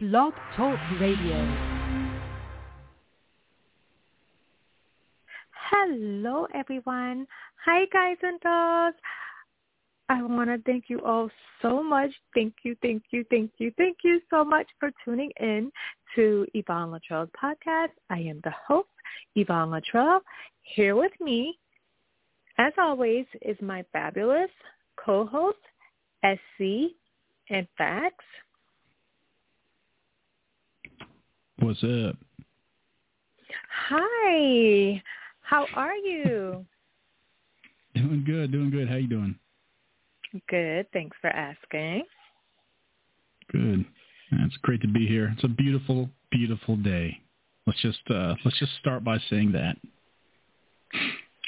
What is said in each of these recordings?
Blog Talk Radio. Hello, everyone. Hi, guys and dolls. I want to thank you all so much. Thank you, thank you, thank you, thank you so much for tuning in to Yvonne Latrell's podcast. I am the host, Yvonne Latrell. Here with me, as always, is my fabulous co-host, SC and Facts. What's up? Hi. How are you? Doing good, doing good. How you doing? Good. Thanks for asking. Good. It's great to be here. It's a beautiful, beautiful day. Let's just uh let's just start by saying that.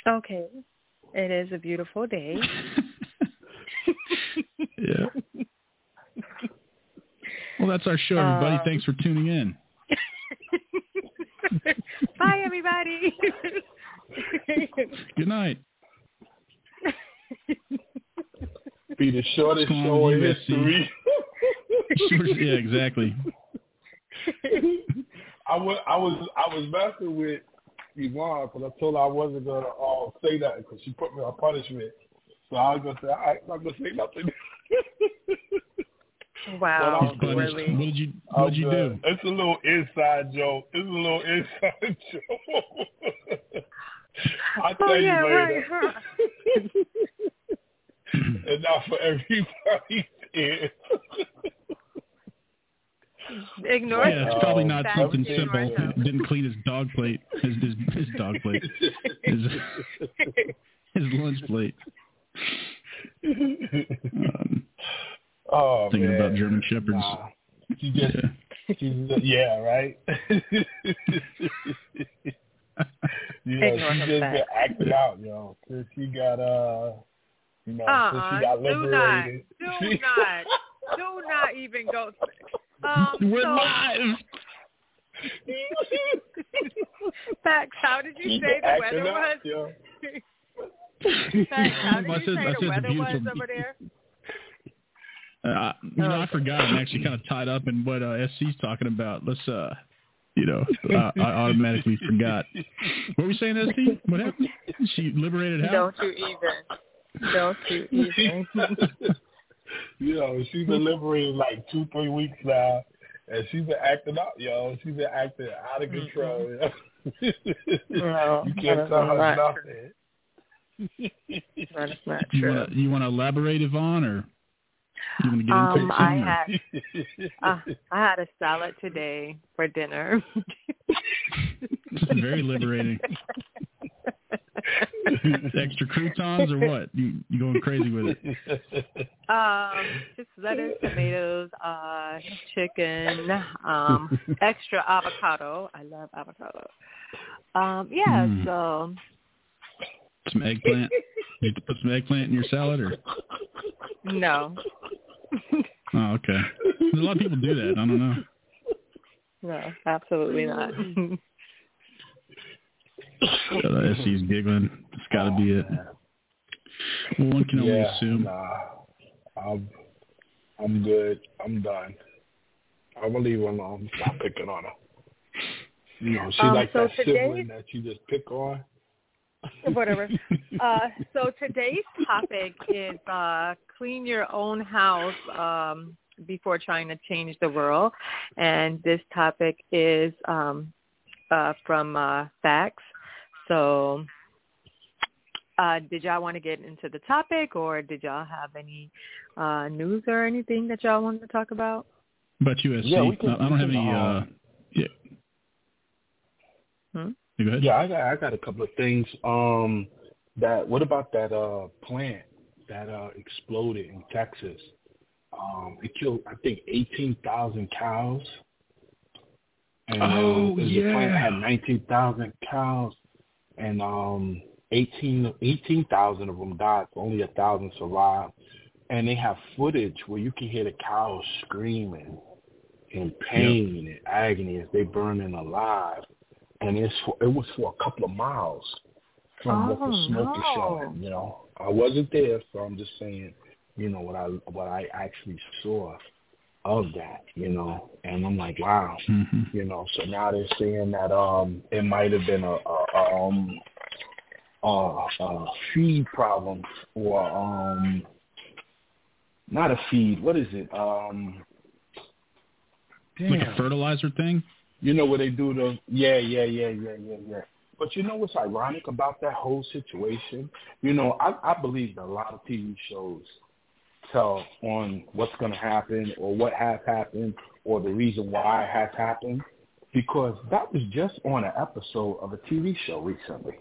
Okay. It is a beautiful day. yeah. Well, that's our show, everybody. Um, Thanks for tuning in. Bye, everybody. Good night. Be the shortest Come on, show in USC. history. Sure, yeah, exactly. I was I was I was messing with Yvonne because I told her I wasn't gonna uh, say that because she put me on punishment. So I was gonna say I, I'm gonna say nothing. Wow, But Punished. really? What did you What did you do? It's a little inside joke. It's a little inside joke. I'll tell Oh, you yeah, right, later. huh? and not for everybody. ears. Ignore Yeah, it's probably not that. something simple. him. Didn't clean his dog plate. His his, his dog plate. His his lunch plate. Um, oh thinking man. about German shepherds. Nah. She just Yeah. She's yeah, right. you know, she just been acting out, yo. Since she got uh, you know, since Uh-uh. she got liberated. Do not. Do not. Do not even go. Um, We're so, live. Facts, how did you She say the weather out, was? yo. Facts, how did you say the weather was over there? Uh, you know, I forgot. I'm actually kind of tied up in what uh, SC's talking about. Let's, uh, you know, I, I automatically forgot. What were we saying, SC? What happened? She liberated how? Don't you even. Don't you even. you know, she's been liberated like two, three weeks now, and she's been acting out, yo. She's been acting out of control. yo. No, you can't tell her not nothing. That is not You true. want to you want to elaborate, Yvonne, or Um. I had uh, I had a salad today for dinner. Very liberating. Extra croutons or what? You you going crazy with it? um, just lettuce, tomatoes, uh, chicken, um, extra avocado. I love avocado. Um, yeah, Mm. so Some eggplant. You have to put some eggplant in your salad, or no, oh, okay. A lot of people do that. I don't know. no, absolutely not. Uh, SC's giggling. It's got to be it. Well, one can only yeah, assume. Nah, I'm, I'm good. I'm done. I'm gonna leave her alone. Stop picking on her. You know, she's Um, like so that today- sibling that you just pick on. Whatever. Uh, so today's topic is uh, clean your own house um, before trying to change the world, and this topic is um, uh, from uh, Facts. So, uh, did y'all want to get into the topic, or did y'all have any uh, news or anything that y'all wanted to talk about? About USC, Yeah, we can- I I don't we have can, any. Uh, uh, yeah. Hmm? You Go ahead. Yeah, I got I got a couple of things. Um, that what about that uh plant that uh exploded in Texas? Um, it killed I think eighteen thousand cows. And Oh, uh, the plant had nineteen thousand cows, and um, 18 of them died. Only a thousand survived. And they have footage where you can hear the cows screaming in pain and agony as they burning alive and it's for, it was for a couple of miles from what Oh, the smoke is no. showing. You know, I wasn't there, so I'm just saying, you know, what I what I actually saw. of that, you know. And I'm like, wow, mm-hmm. you know. So now they're saying that um it might have been a, a um a, a feed problem or um not a feed. What is it? Um, damn. like a fertilizer thing. You know where they do the yeah yeah yeah yeah yeah yeah. But you know what's ironic about that whole situation? You know, I, I believe that a lot of TV shows tell on what's going to happen or what has happened or the reason why it has happened because that was just on an episode of a TV show recently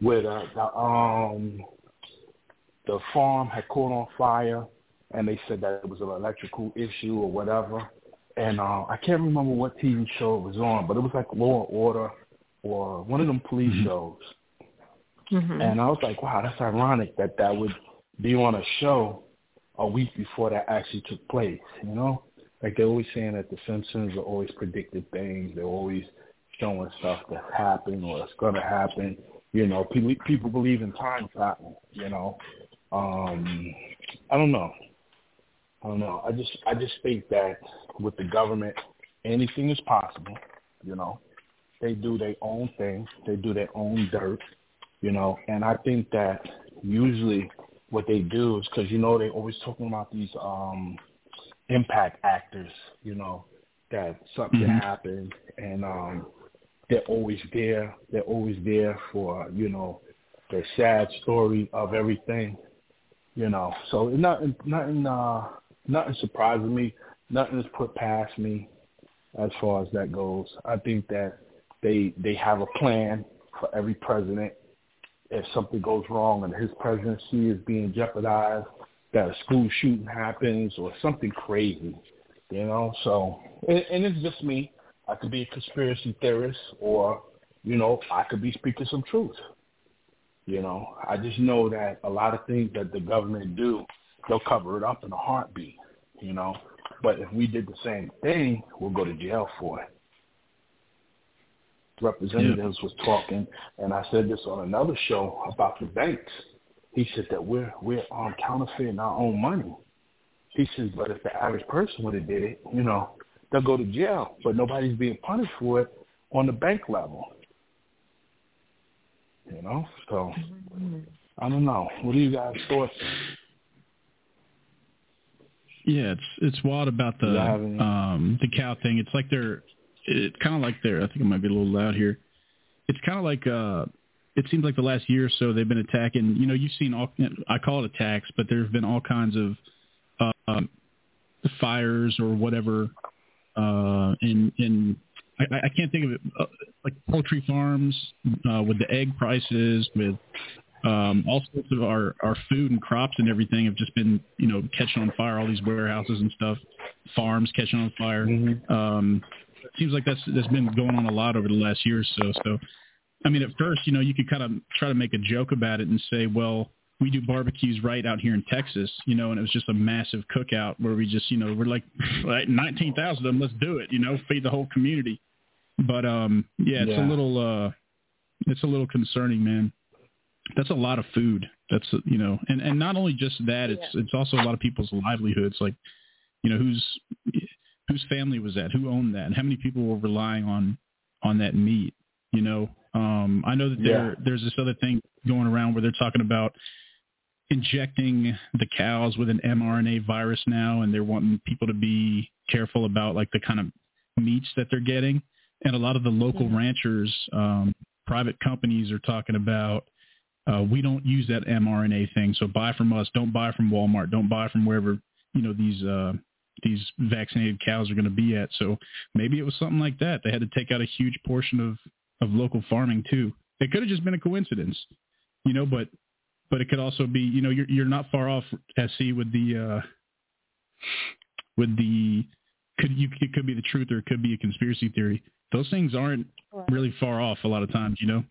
where the, the um the farm had caught on fire and they said that it was an electrical issue or whatever. And uh, I can't remember what TV show it was on, but it was like Law and Order or one of them police mm-hmm. shows. Mm-hmm. And I was like, wow, that's ironic that that would be on a show a week before that actually took place, you know? Like they're always saying that the Simpsons are always predicted things. They're always showing stuff that's happened or it's going to happen. You know, people people believe in time travel. You know, um, I don't know. I don't know. I just I just think that with the government, anything is possible. You know, they do their own thing. They do their own dirt. You know, and I think that usually what they do is because you know they always talking about these um impact actors. You know, that something mm-hmm. happened and um they're always there. They're always there for you know the sad story of everything. You know, so nothing, nothing, uh, nothing surprises me. Nothing is put past me as far as that goes. I think that they they have a plan for every president. If something goes wrong and his presidency is being jeopardized, that a school shooting happens or something crazy, you know. So, and, and it's just me. I could be a conspiracy theorist, or you know, I could be speaking some truth. You know, I just know that a lot of things that the government do, they'll cover it up in a heartbeat. You know, but if we did the same thing, we'll go to jail for it. Representatives yeah. was talking, and I said this on another show about the banks. He said that we're we're um, counterfeiting our own money. He says, but if the average person would have did it, you know, they'll go to jail, but nobody's being punished for it on the bank level. You know, so I don't know. What do you guys thoughts? Yeah, it's it's wild about the um the cow thing. It's like they're it's kind of like they're I think it might be a little loud here. It's kind of like uh it seems like the last year or so they've been attacking. You know, you've seen all I call it attacks, but there have been all kinds of uh, um, fires or whatever uh, in in I, I can't think of it uh, like poultry farms uh, with the egg prices with um, all sorts of our our food and crops and everything have just been you know catching on fire all these warehouses and stuff farms catching on fire mm-hmm. um, it seems like that's that's been going on a lot over the last year or so so I mean at first you know you could kind of try to make a joke about it and say well we do barbecues right out here in Texas, you know, and it was just a massive cookout where we just, you know, we're like, like 19,000 of them, let's do it, you know, feed the whole community. But um yeah, it's yeah. a little uh it's a little concerning, man. That's a lot of food. That's you know, and and not only just that, it's yeah. it's also a lot of people's livelihoods like you know, whose whose family was that? Who owned that? And how many people were relying on on that meat, you know? Um I know that there yeah. there's this other thing going around where they're talking about injecting the cows with an mRNA virus now, and they're wanting people to be careful about like the kind of meats that they're getting. And a lot of the local mm-hmm. ranchers, um, private companies are talking about uh, we don't use that mRNA thing, so buy from us. Don't buy from Walmart. Don't buy from wherever you know these uh, these vaccinated cows are going to be at. So maybe it was something like that. They had to take out a huge portion of of local farming too. It could have just been a coincidence, you know, but but it could also be, you know, you're you're not far off, SC, with the uh, with the could you it could be the truth or it could be a conspiracy theory. Those things aren't really far off a lot of times, you know.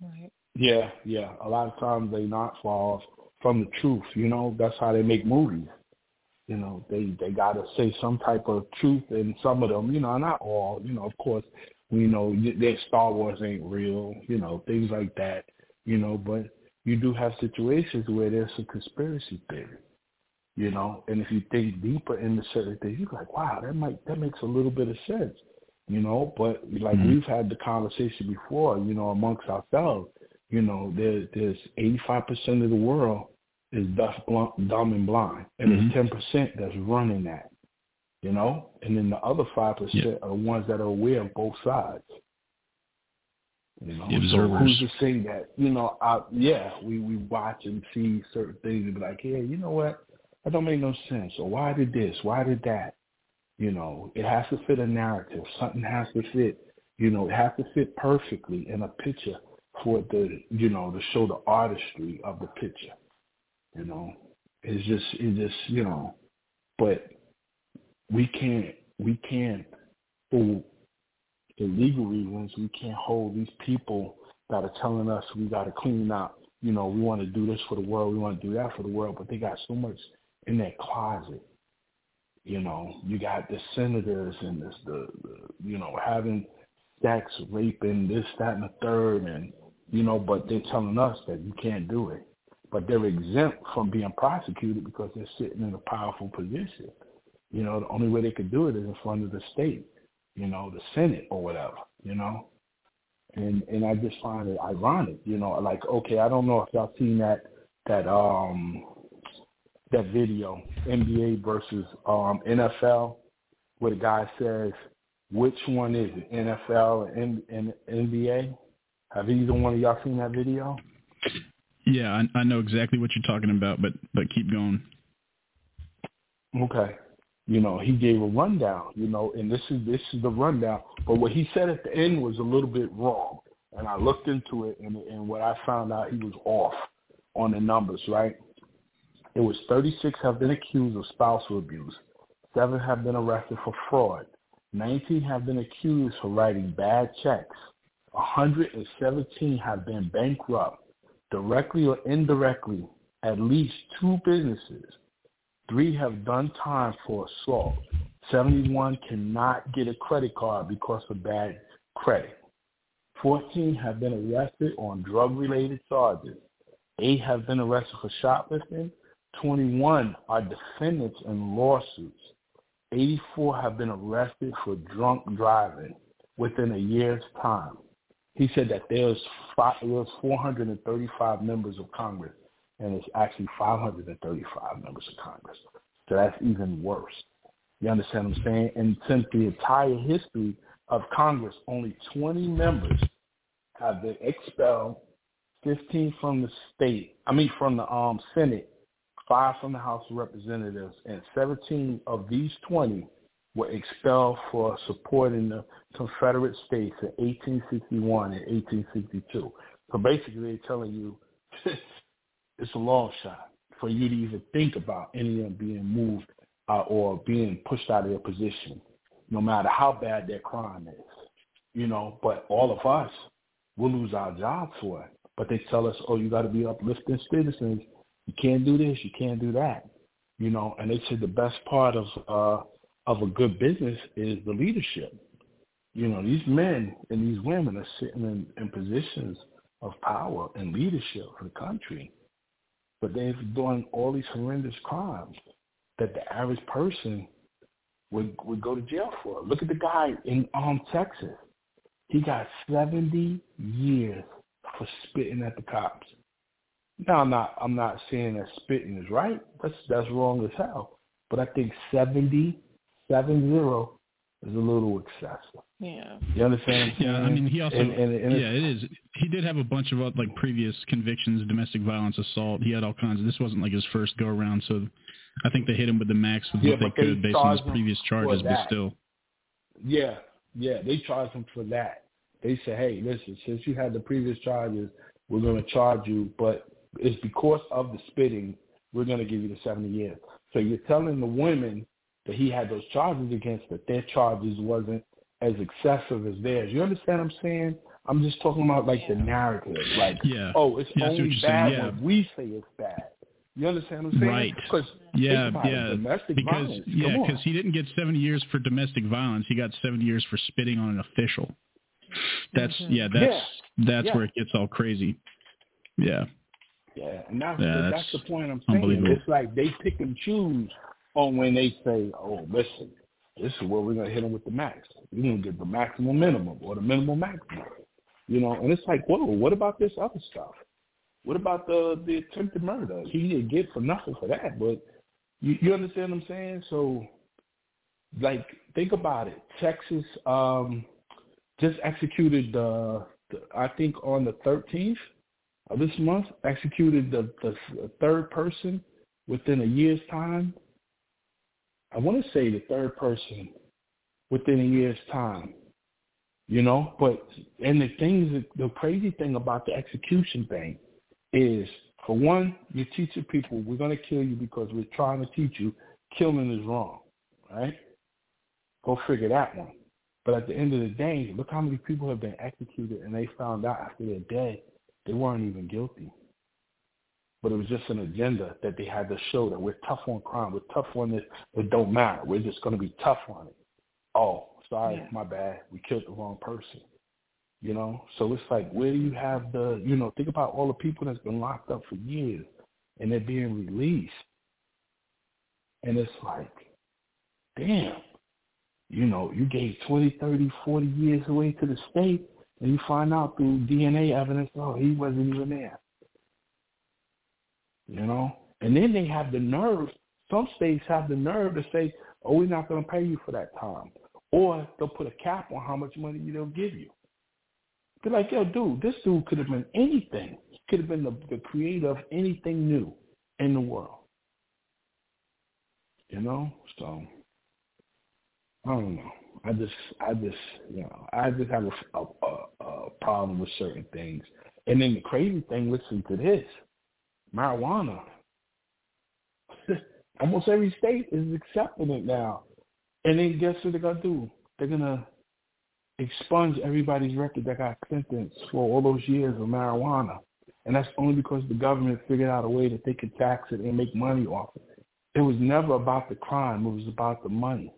Right. Yeah, yeah. A lot of times they not far from the truth. You know, that's how they make movies. You know, they they got to say some type of truth in some of them. You know, not all. You know, of course, we know that Star Wars ain't real. You know, things like that you know, but you do have situations where there's a conspiracy theory, You know, and if you think deeper into certain things, you're like, wow, that might that makes a little bit of sense. You know, but like mm-hmm. we've had the conversation before, you know, amongst ourselves, you know, there, there's 85% of the world is deaf, dumb, and blind, and mm-hmm. there's 10% that's running that, you know, and then the other 5% yeah. are the ones that are aware of both sides. You know, so who's to say that? You know, I, yeah, we we watch and see certain things and be like, yeah, you know what? That don't make no sense. Or why did this? Why did that? You know, it has to fit a narrative. Something has to fit. You know, it has to fit perfectly in a picture for the, you know, to show the artistry of the picture. You know, it's just, it just, you know, but we can't, we can't, for the legal reasons, we can't hold these people that are telling us we got to clean up. You know, we want to do this for the world, we want to do that for the world, but they got so much in that closet. You know, you got the senators and this, the, the you know, having sex, raping, this, that, and the third, and you know, but they're telling us that you can't do it. But they're exempt from being prosecuted because they're sitting in a powerful position. You know, the only way they could do it is in front of the state, you know, the Senate or whatever, you know. And and I just find it ironic, you know, like okay, I don't know if y'all seen that that um that video, NBA versus um NFL, where the guy says, which one is it, NFL and, and NBA? Have either one of y'all seen that video? Yeah, I, I know exactly what you're talking about, but but keep going. Okay. You know, he gave a rundown, you know, and this is this is the rundown. But what he said at the end was a little bit wrong. And I looked into it and and what I found out he was off on the numbers, right? It was 36 have been accused of spousal abuse. Seven have been arrested for fraud. 19 have been accused for writing bad checks. 117 have been bankrupt, directly or indirectly, at least two businesses. Three have done time for assault. 71 cannot get a credit card because of bad credit. 14 have been arrested on drug-related charges. Eight have been arrested for shoplifting. 21 are defendants in lawsuits. 84 have been arrested for drunk driving within a year's time he said that there's five, there's 435 members of Congress, and it's actually 535 members of Congress. So that's even worse. You understand what I'm saying? And since the entire history of Congress, only 20 members have been expelled, 15 from the state, I mean from the um, Senate, five from the House of Representatives, and 17 of these 20 were expelled for supporting the Confederate States in 1861 and 1862. So basically, they're telling you it's a long shot for you to even think about any of them being moved uh, or being pushed out of their position, no matter how bad their crime is. You know, but all of us will lose our jobs for it. But they tell us, oh, you got to be uplifting citizens. You can't do this. You can't do that. You know, and they said the best part of uh, of a good business is the leadership. You know, these men and these women are sitting in, in positions of power and leadership for the country, but they're doing all these horrendous crimes that the average person would would go to jail for. Look at the guy in um Texas. He got 70 years for spitting at the cops. Now I'm not I'm not saying that spitting is right. That's that's wrong as hell. But I think 70 seven zero is a little excessive. Yeah. You understand? Yeah, I mean, he also, and, and, and yeah, it is. He did have a bunch of uh, like previous convictions, domestic violence, assault. He had all kinds. Of, this wasn't like his first go around, so I think they hit him with the max with yeah, what they could based on his previous charges, but still. Yeah, yeah, they charged him for that. They said, hey, listen, since you had the previous charges, we're going to charge you, but it's because of the spitting, we're going to give you the 70 years. So you're telling the women that he had those charges against, that their charges wasn't as excessive as theirs. You understand what I'm saying? I'm just talking about like the narrative, like, yeah. oh, it's yeah, only bad yeah. when we say it's bad. You understand what I'm saying? Right. Because yeah, yeah. Domestic because violence. yeah, because he didn't get 70 years for domestic violence. He got 70 years for spitting on an official. That's mm-hmm. yeah, that's yeah. that's yeah. where it gets all crazy. Yeah. Yeah, and that's yeah, the, that's, that's the point I'm saying. It's like they pick and choose on when they say, "Oh, listen, this is where we're gonna hit them with the max. We're gonna get the maximum minimum or the minimum maximum." You know, and it's like, whoa, what about this other stuff? What about the the attempted murder? He didn't get for nothing for that, but you, you understand what I'm saying? So, like, think about it. Texas um, just executed the, the, I think on the 13th of this month, executed the, the, the third person within a year's time. I want to say the third person within a year's time. You know, but and the things, the crazy thing about the execution thing is for one, you're teaching people we're going to kill you because we're trying to teach you killing is wrong, right? Go figure that one. But at the end of the day, look how many people have been executed and they found out after they're dead they weren't even guilty. But it was just an agenda that they had to show that we're tough on crime, we're tough on this, it don't matter. We're just going to be tough on it. Oh, sorry, yeah. my bad. We killed the wrong person. You know, so it's like, where do you have the, you know, think about all the people that's been locked up for years and they're being released. And it's like, damn, you know, you gave 20, 30, 40 years away to the state and you find out through DNA evidence, oh, he wasn't even there. You know? And then they have the nerve, some states have the nerve to say, oh, we're not going to pay you for that time. Or they'll put a cap on how much money they'll give you. Be like, yo, dude, this dude could have been anything. He could have been the, the creator of anything new in the world. You know? So, I don't know. I just, I just, you know, I just have a, a, a problem with certain things. And then the crazy thing, listen to this, marijuana. Almost every state is accepting it now. And then guess what they're gonna do? They're gonna expunge everybody's record that got sentenced for all those years of marijuana. And that's only because the government figured out a way that they could tax it and make money off of it. It was never about the crime. It was about the money.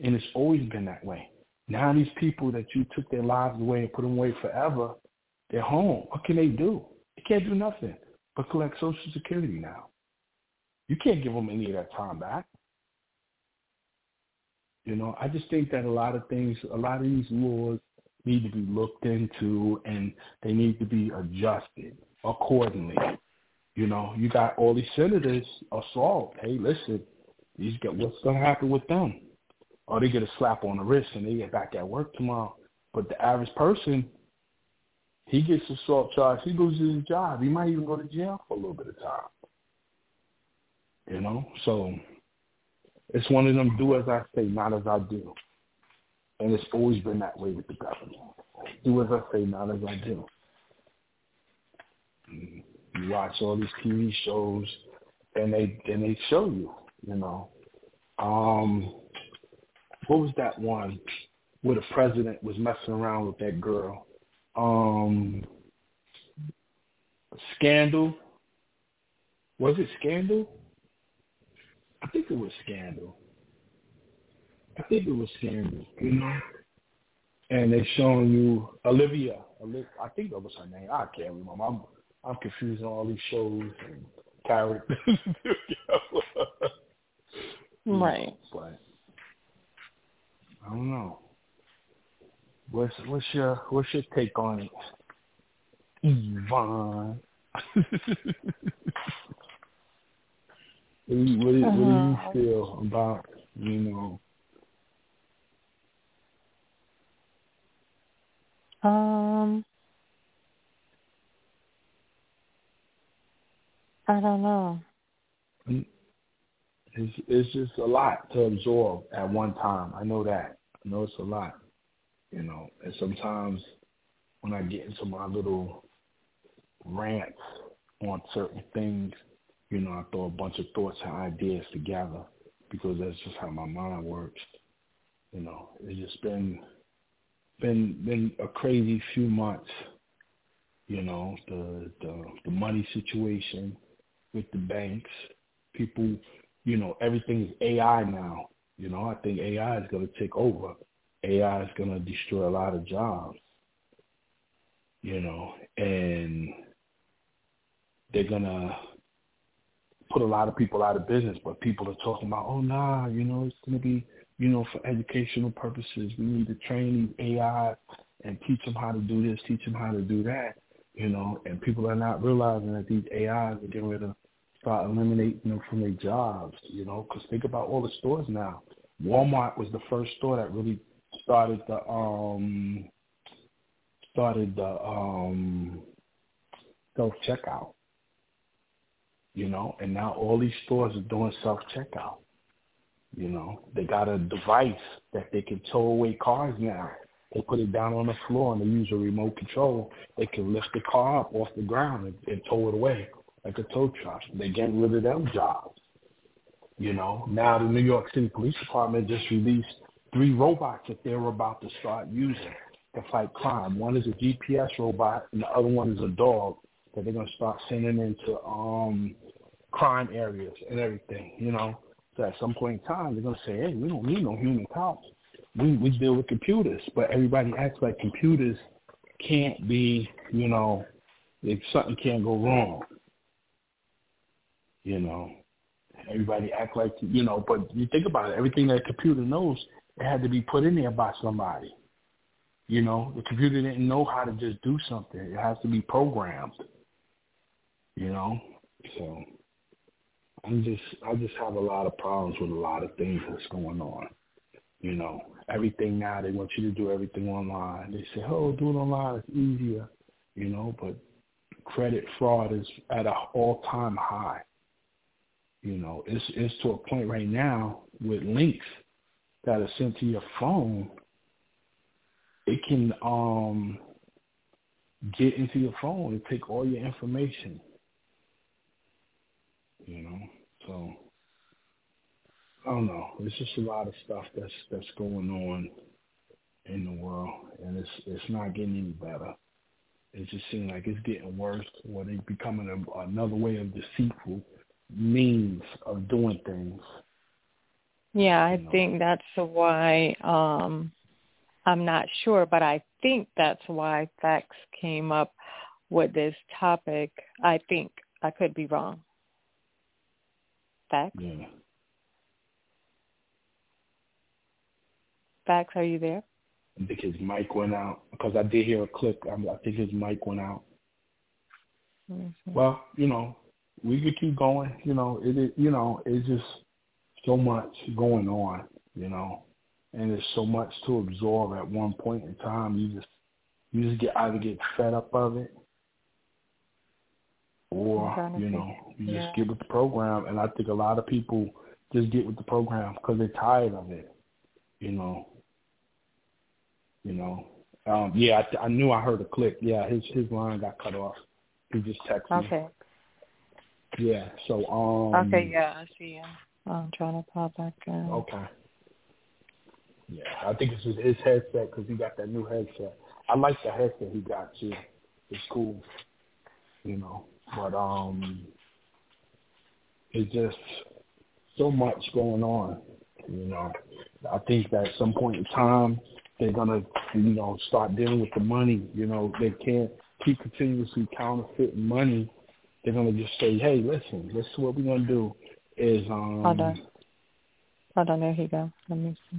And it's always been that way. Now these people that you took their lives away and put them away forever, they're home. What can they do? They can't do nothing but collect Social Security now. You can't give them any of that time back. You know, I just think that a lot of things, a lot of these laws need to be looked into and they need to be adjusted accordingly. You know, you got all these senators assault. Hey, listen, these get what's to happen with them? Or they get a slap on the wrist and they get back at work tomorrow. But the average person, he gets a assault charge. He loses his job. He might even go to jail for a little bit of time. You know, so it's one of them do as I say, not as I do. And it's always been that way with the government. Do as I say, not as I do. You watch all these TV shows and they and they show you, you know. Um what was that one where the president was messing around with that girl? Um Scandal. Was it Scandal? I think it was Scandal. I think it was Scandal, you know. And they showing you Olivia. I think that was her name. I can't remember. I'm I'm confusing all these shows and characters. right. But I don't know. What's what's your what's your take on it, Yvonne? What do you, what do you, what do you uh-huh. feel about you know? Um, I don't know. It's it's just a lot to absorb at one time. I know that. I know it's a lot. You know, and sometimes when I get into my little rants on certain things, you know, I throw a bunch of thoughts and ideas together because that's just how my mind works. You know, it's just been been been a crazy few months. You know, the the the money situation with the banks, people, you know, everything is AI now. You know, I think AI is going to take over. AI is going to destroy a lot of jobs. You know, and they're gonna put a lot of people out of business. But people are talking about, oh nah, you know, it's gonna be, you know, for educational purposes. We need to train these AI and teach them how to do this, teach them how to do that. You know, and people are not realizing that these AIs are getting rid of start eliminating them from their jobs. You know, because think about all the stores now. Walmart was the first store that really started the um started the um self checkout. You know, and now all these stores are doing self checkout. You know, they got a device that they can tow away cars now. They put it down on the floor and they use a remote control. They can lift the car up off the ground and, and tow it away like a tow truck. They're getting rid of them jobs. You know, now the New York City Police Department just released three robots that they're about to start using to fight crime. One is a GPS robot, and the other one is a dog that they're going to start sending into um crime areas and everything. You know, so at some point in time, they're going to say, "Hey, we don't need no human cops. We we deal with computers." But everybody acts like computers can't be, you know, if something can't go wrong. You know, everybody act like you know, but you think about it, everything that a computer knows, it had to be put in there by somebody. You know, the computer didn't know how to just do something. It has to be programmed. You know, so I'm just I just have a lot of problems with a lot of things that's going on. You know, everything now they want you to do everything online. They say, "Oh, do it online. It's easier." You know, but credit fraud is at an all-time high. You know, it's it's to a point right now with links that are sent to your phone it can um get into your phone and take all your information. You know, so I don't know. It's just a lot of stuff that's that's going on in the world, and it's it's not getting any better. It just seems like it's getting worse, or they becoming a, another way of deceitful means of doing things. Yeah, I know? think that's why um I'm not sure, but I think that's why facts came up with this topic. I think I could be wrong. Facts. Yeah. Facts, are you there? I think his mic went out because I did hear a click. I think his mic went out. Mm-hmm. Well, you know, we could keep going. You know, it is. You know, it's just so much going on. You know, and there's so much to absorb at one point in time. You just you just get either get fed up of it, or you know you yeah. just get with the program. And I think a lot of people just get with the program because they're tired of it. You know. You know. Um, yeah, I, I knew I heard a click. Yeah, his his line got cut off. He just texted okay. me. Okay. Yeah. So um. Okay. Yeah, I see him. I'm trying to pop back in. Okay. Yeah, I think it's his, his headset because he got that new headset. I like the headset he got too. It's cool, you know. But um, it's just so much going on, you know. I think that at some point in time they're gonna, you know, start dealing with the money. You know, they can't keep continuously counterfeiting money. They're gonna just say, "Hey, listen, this is what we're gonna do." Is um. Hold on. Hold on. There he go. Let me see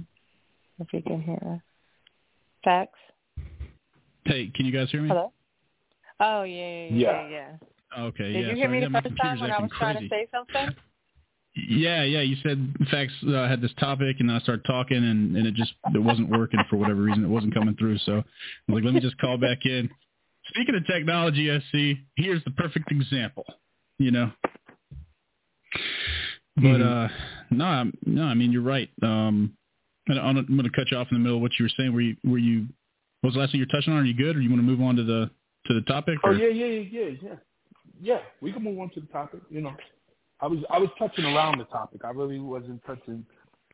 if you can hear us. Facts. Hey, can you guys hear me? Hello. Oh yeah, yeah, yeah. yeah. Okay. Did yeah. you hear Sorry, me the first time when I was crazy. trying to say something? Yeah, yeah. You said Facts uh, had this topic, and I started talking, and, and it just it wasn't working for whatever reason. It wasn't coming through. So I was like, let me just call back in. Speaking of technology, SC, here's the perfect example. You know. But mm-hmm. uh no, no, I mean you're right. Um I'm going to cut you off in the middle of what you were saying. Were you, were you, what was the last thing you're touching on? Are you good, or do you want to move on to the to the topic? Or? Oh yeah, yeah, yeah, yeah, yeah. We can move on to the topic. You know, I was I was touching around the topic. I really wasn't touching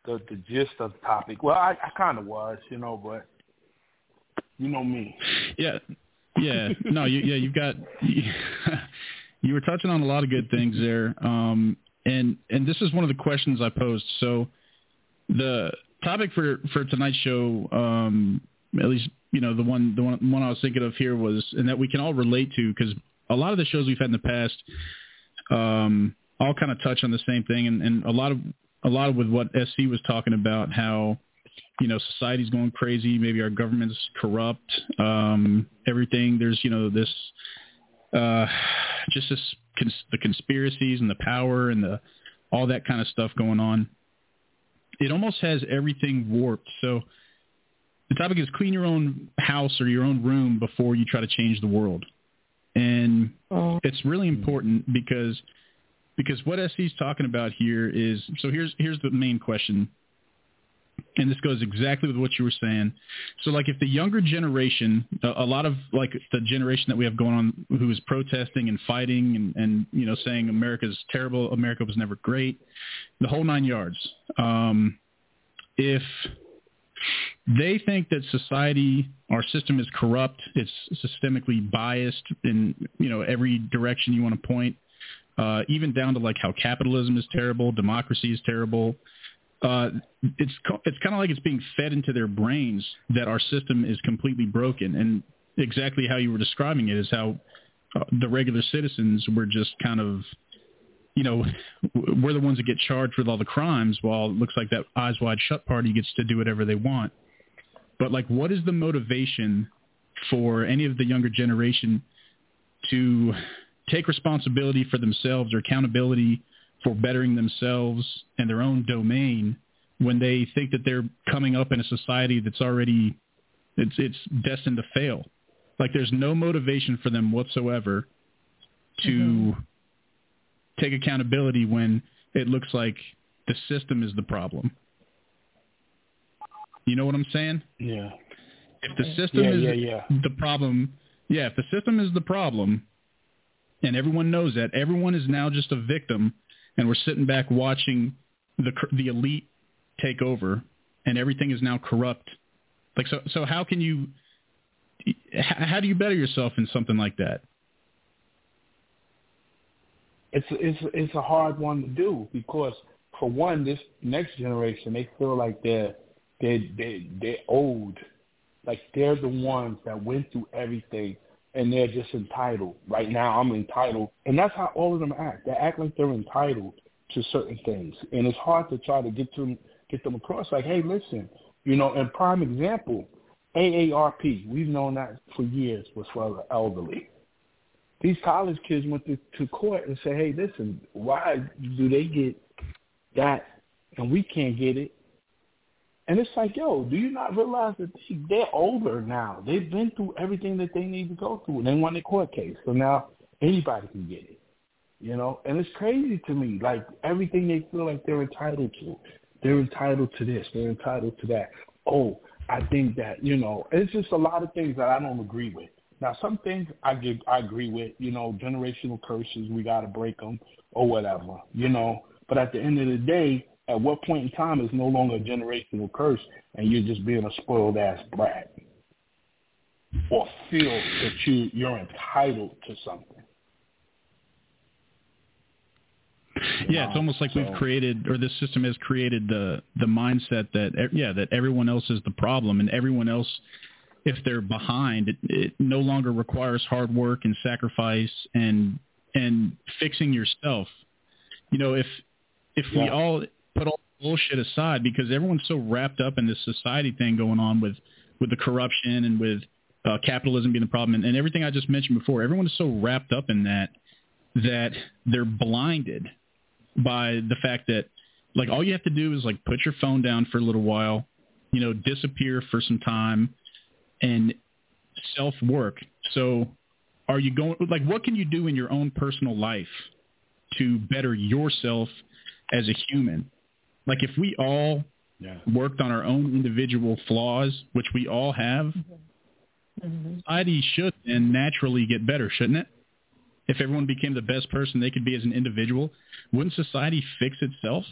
the the gist of the topic. Well, I, I kind of was, you know, but you know me. Yeah, yeah. No, you, yeah, you've got. You, you were touching on a lot of good things there, um, and and this is one of the questions I posed. So the topic for for tonight's show, um, at least you know the one the one, one I was thinking of here was, and that we can all relate to because a lot of the shows we've had in the past um, all kind of touch on the same thing, and, and a lot of a lot of with what SC was talking about, how you know society's going crazy, maybe our government's corrupt, um, everything. There's you know this uh, just this cons- the conspiracies and the power and the all that kind of stuff going on. It almost has everything warped. So the topic is clean your own house or your own room before you try to change the world. And oh. it's really important because because what SC's talking about here is so here's here's the main question. And this goes exactly with what you were saying. So like if the younger generation, a, lot of like the generation that we have going on who is protesting and fighting and, and you know saying America's terrible, America was never great, the whole nine yards. Um, if they think that society, our system is corrupt. It's systemically biased in you know every direction you want to point, uh, even down to like how capitalism is terrible, democracy is terrible. Uh, it's it's kind of like it's being fed into their brains that our system is completely broken, and exactly how you were describing it is how uh, the regular citizens were just kind of you know, we're the ones that get charged with all the crimes while it looks like that eyes wide shut party gets to do whatever they want. But like, what is the motivation for any of the younger generation to take responsibility for themselves or accountability for bettering themselves and their own domain when they think that they're coming up in a society that's already it's it's destined to fail. Like there's no motivation for them whatsoever to mm-hmm. take accountability when it looks like the system is the problem. You know what I'm saying? Yeah. If the system yeah, is yeah, yeah. the problem, yeah, if the system is the problem, and everyone knows that, everyone is now just a victim, and we're sitting back watching the the elite take over, and everything is now corrupt. Like so, so how can you? How do you better yourself in something like that? It's it's it's a hard one to do because for one, this next generation they feel like they're they they they're old. Like they're the ones that went through everything and they're just entitled. Right now I'm entitled. And that's how all of them act. They act like they're entitled to certain things. And it's hard to try to get them get them across like, hey, listen, you know, and prime example, AARP, we've known that for years was for the elderly. These college kids went to, to court and said, hey, listen, why do they get that and we can't get it? And it's like, yo, do you not realize that they, they're older now? They've been through everything that they need to go through. They won a court case. So now anybody can get it. You know? And it's crazy to me. Like everything they feel like they're entitled to. They're entitled to this. They're entitled to that. Oh, I think that, you know, it's just a lot of things that I don't agree with. Now, some things I get, I agree with, you know, generational curses, we got to break them or whatever, you know. But at the end of the day, at what point in time is no longer a generational curse and you're just being a spoiled ass brat or feel that you you're entitled to something. Yeah, it's almost like so, we've created, or this system has created the the mindset that yeah that everyone else is the problem, and everyone else, if they're behind, it, it no longer requires hard work and sacrifice and and fixing yourself. You know, if if we all put all bullshit aside because everyone's so wrapped up in this society thing going on with with the corruption and with uh, capitalism being the problem and, and everything I just mentioned before. Everyone is so wrapped up in that that they're blinded by the fact that like all you have to do is like put your phone down for a little while, you know, disappear for some time and self work. So are you going like what can you do in your own personal life to better yourself as a human? Like if we all yeah. worked on our own individual flaws, which we all have, mm-hmm. society should then naturally get better, shouldn't it? If everyone became the best person they could be as an individual, wouldn't society fix itself?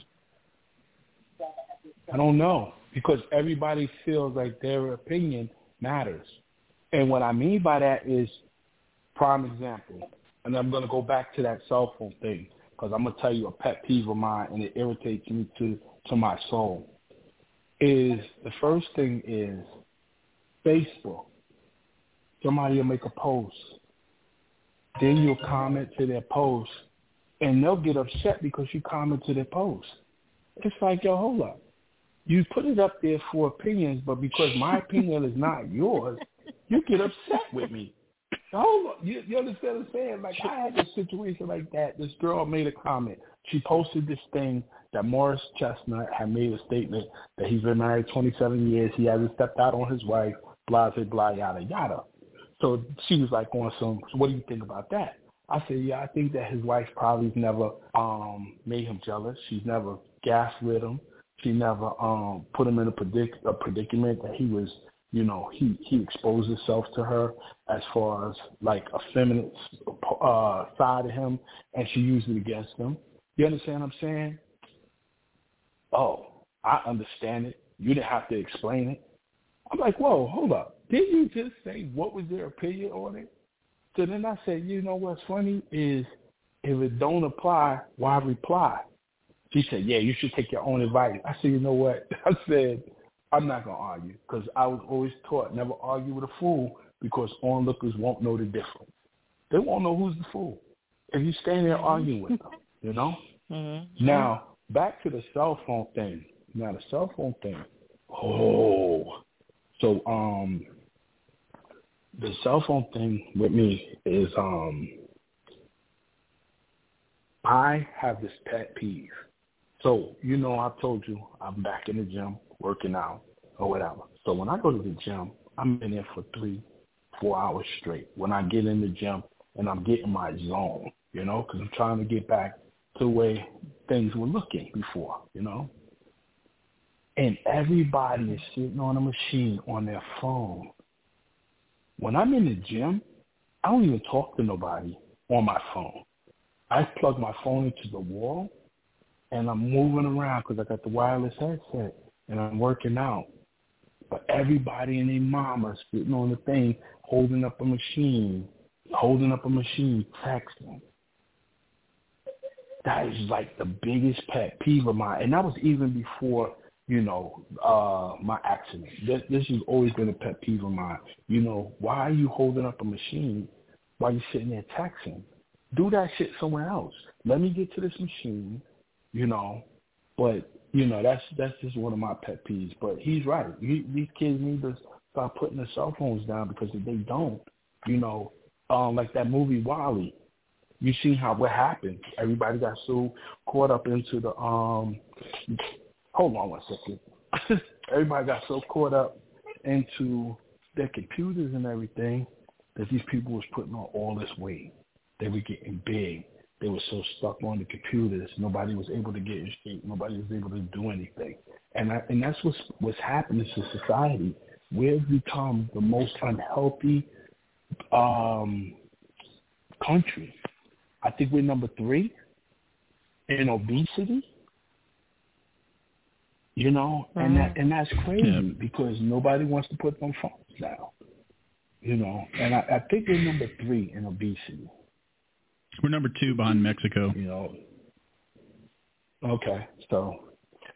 I don't know because everybody feels like their opinion matters. And what I mean by that is prime example. And I'm going to go back to that cell phone thing because I'm gonna tell you a pet peeve of mine, and it irritates me to to my soul. Is the first thing is Facebook. Somebody will make a post, then you'll comment to their post, and they'll get upset because you comment to their post. It's like, yo, hold up. You put it up there for opinions, but because my opinion is not yours, you get upset with me. Hold on. You, you understand what I'm saying? Like, I had a situation like that. This girl made a comment. She posted this thing that Morris Chestnut had made a statement that he's been married 27 years. He hasn't stepped out on his wife, blah, blah, blah, yada, yada. So she was like on some, so what do you think about that? I said, yeah, I think that his wife probably never um made him jealous. She's never gaslit him. She never um put him in a, predic- a predicament that he was, you know, he he exposed himself to her as far as like a feminine uh, side of him, and she used it against him. You understand what I'm saying? Oh, I understand it. You didn't have to explain it. I'm like, whoa, hold up. Did you just say what was their opinion on it? So then I said, you know what's funny is if it don't apply, why reply? She said, yeah, you should take your own advice. I said, you know what? I said, I'm not going to argue because I was always taught never argue with a fool because onlookers won't know the difference. They won't know who's the fool if you stand there arguing with them, you know? Mm-hmm. Now, back to the cell phone thing. Now, the cell phone thing. Oh. So, um, the cell phone thing with me is um I have this pet peeve. So, you know, I've told you I'm back in the gym working out or whatever. So when I go to the gym, I'm in there for three, four hours straight. When I get in the gym and I'm getting my zone, you know, because I'm trying to get back to the way things were looking before, you know. And everybody is sitting on a machine on their phone when I'm in the gym, I don't even talk to nobody on my phone. I plug my phone into the wall and I'm moving around because I got the wireless headset and I'm working out. But everybody and their mama sitting on the thing, holding up a machine, holding up a machine, texting. That is like the biggest pet peeve of mine. And that was even before you know, uh, my accident. This, this has always been a pet peeve of mine. You know, why are you holding up a machine while you're sitting there texting? Do that shit somewhere else. Let me get to this machine, you know. But you know, that's that's just one of my pet peeves. But he's right. He, these kids need to start putting their cell phones down because if they don't, you know, um, like that movie WALL-E, you see how what happened. Everybody got so caught up into the um hold on one second. Everybody got so caught up into their computers and everything that these people was putting on all this weight. They were getting big. They were so stuck on the computers. Nobody was able to get in shape. Nobody was able to do anything. And I, and that's what's what's happening to society. We've become the most unhealthy um, country. I think we're number three in obesity you know, mm-hmm. and that and that's crazy yeah. because nobody wants to put them phones down. You know, and I, I think we're number three in obesity. We're number two behind Mexico. You know. Okay, so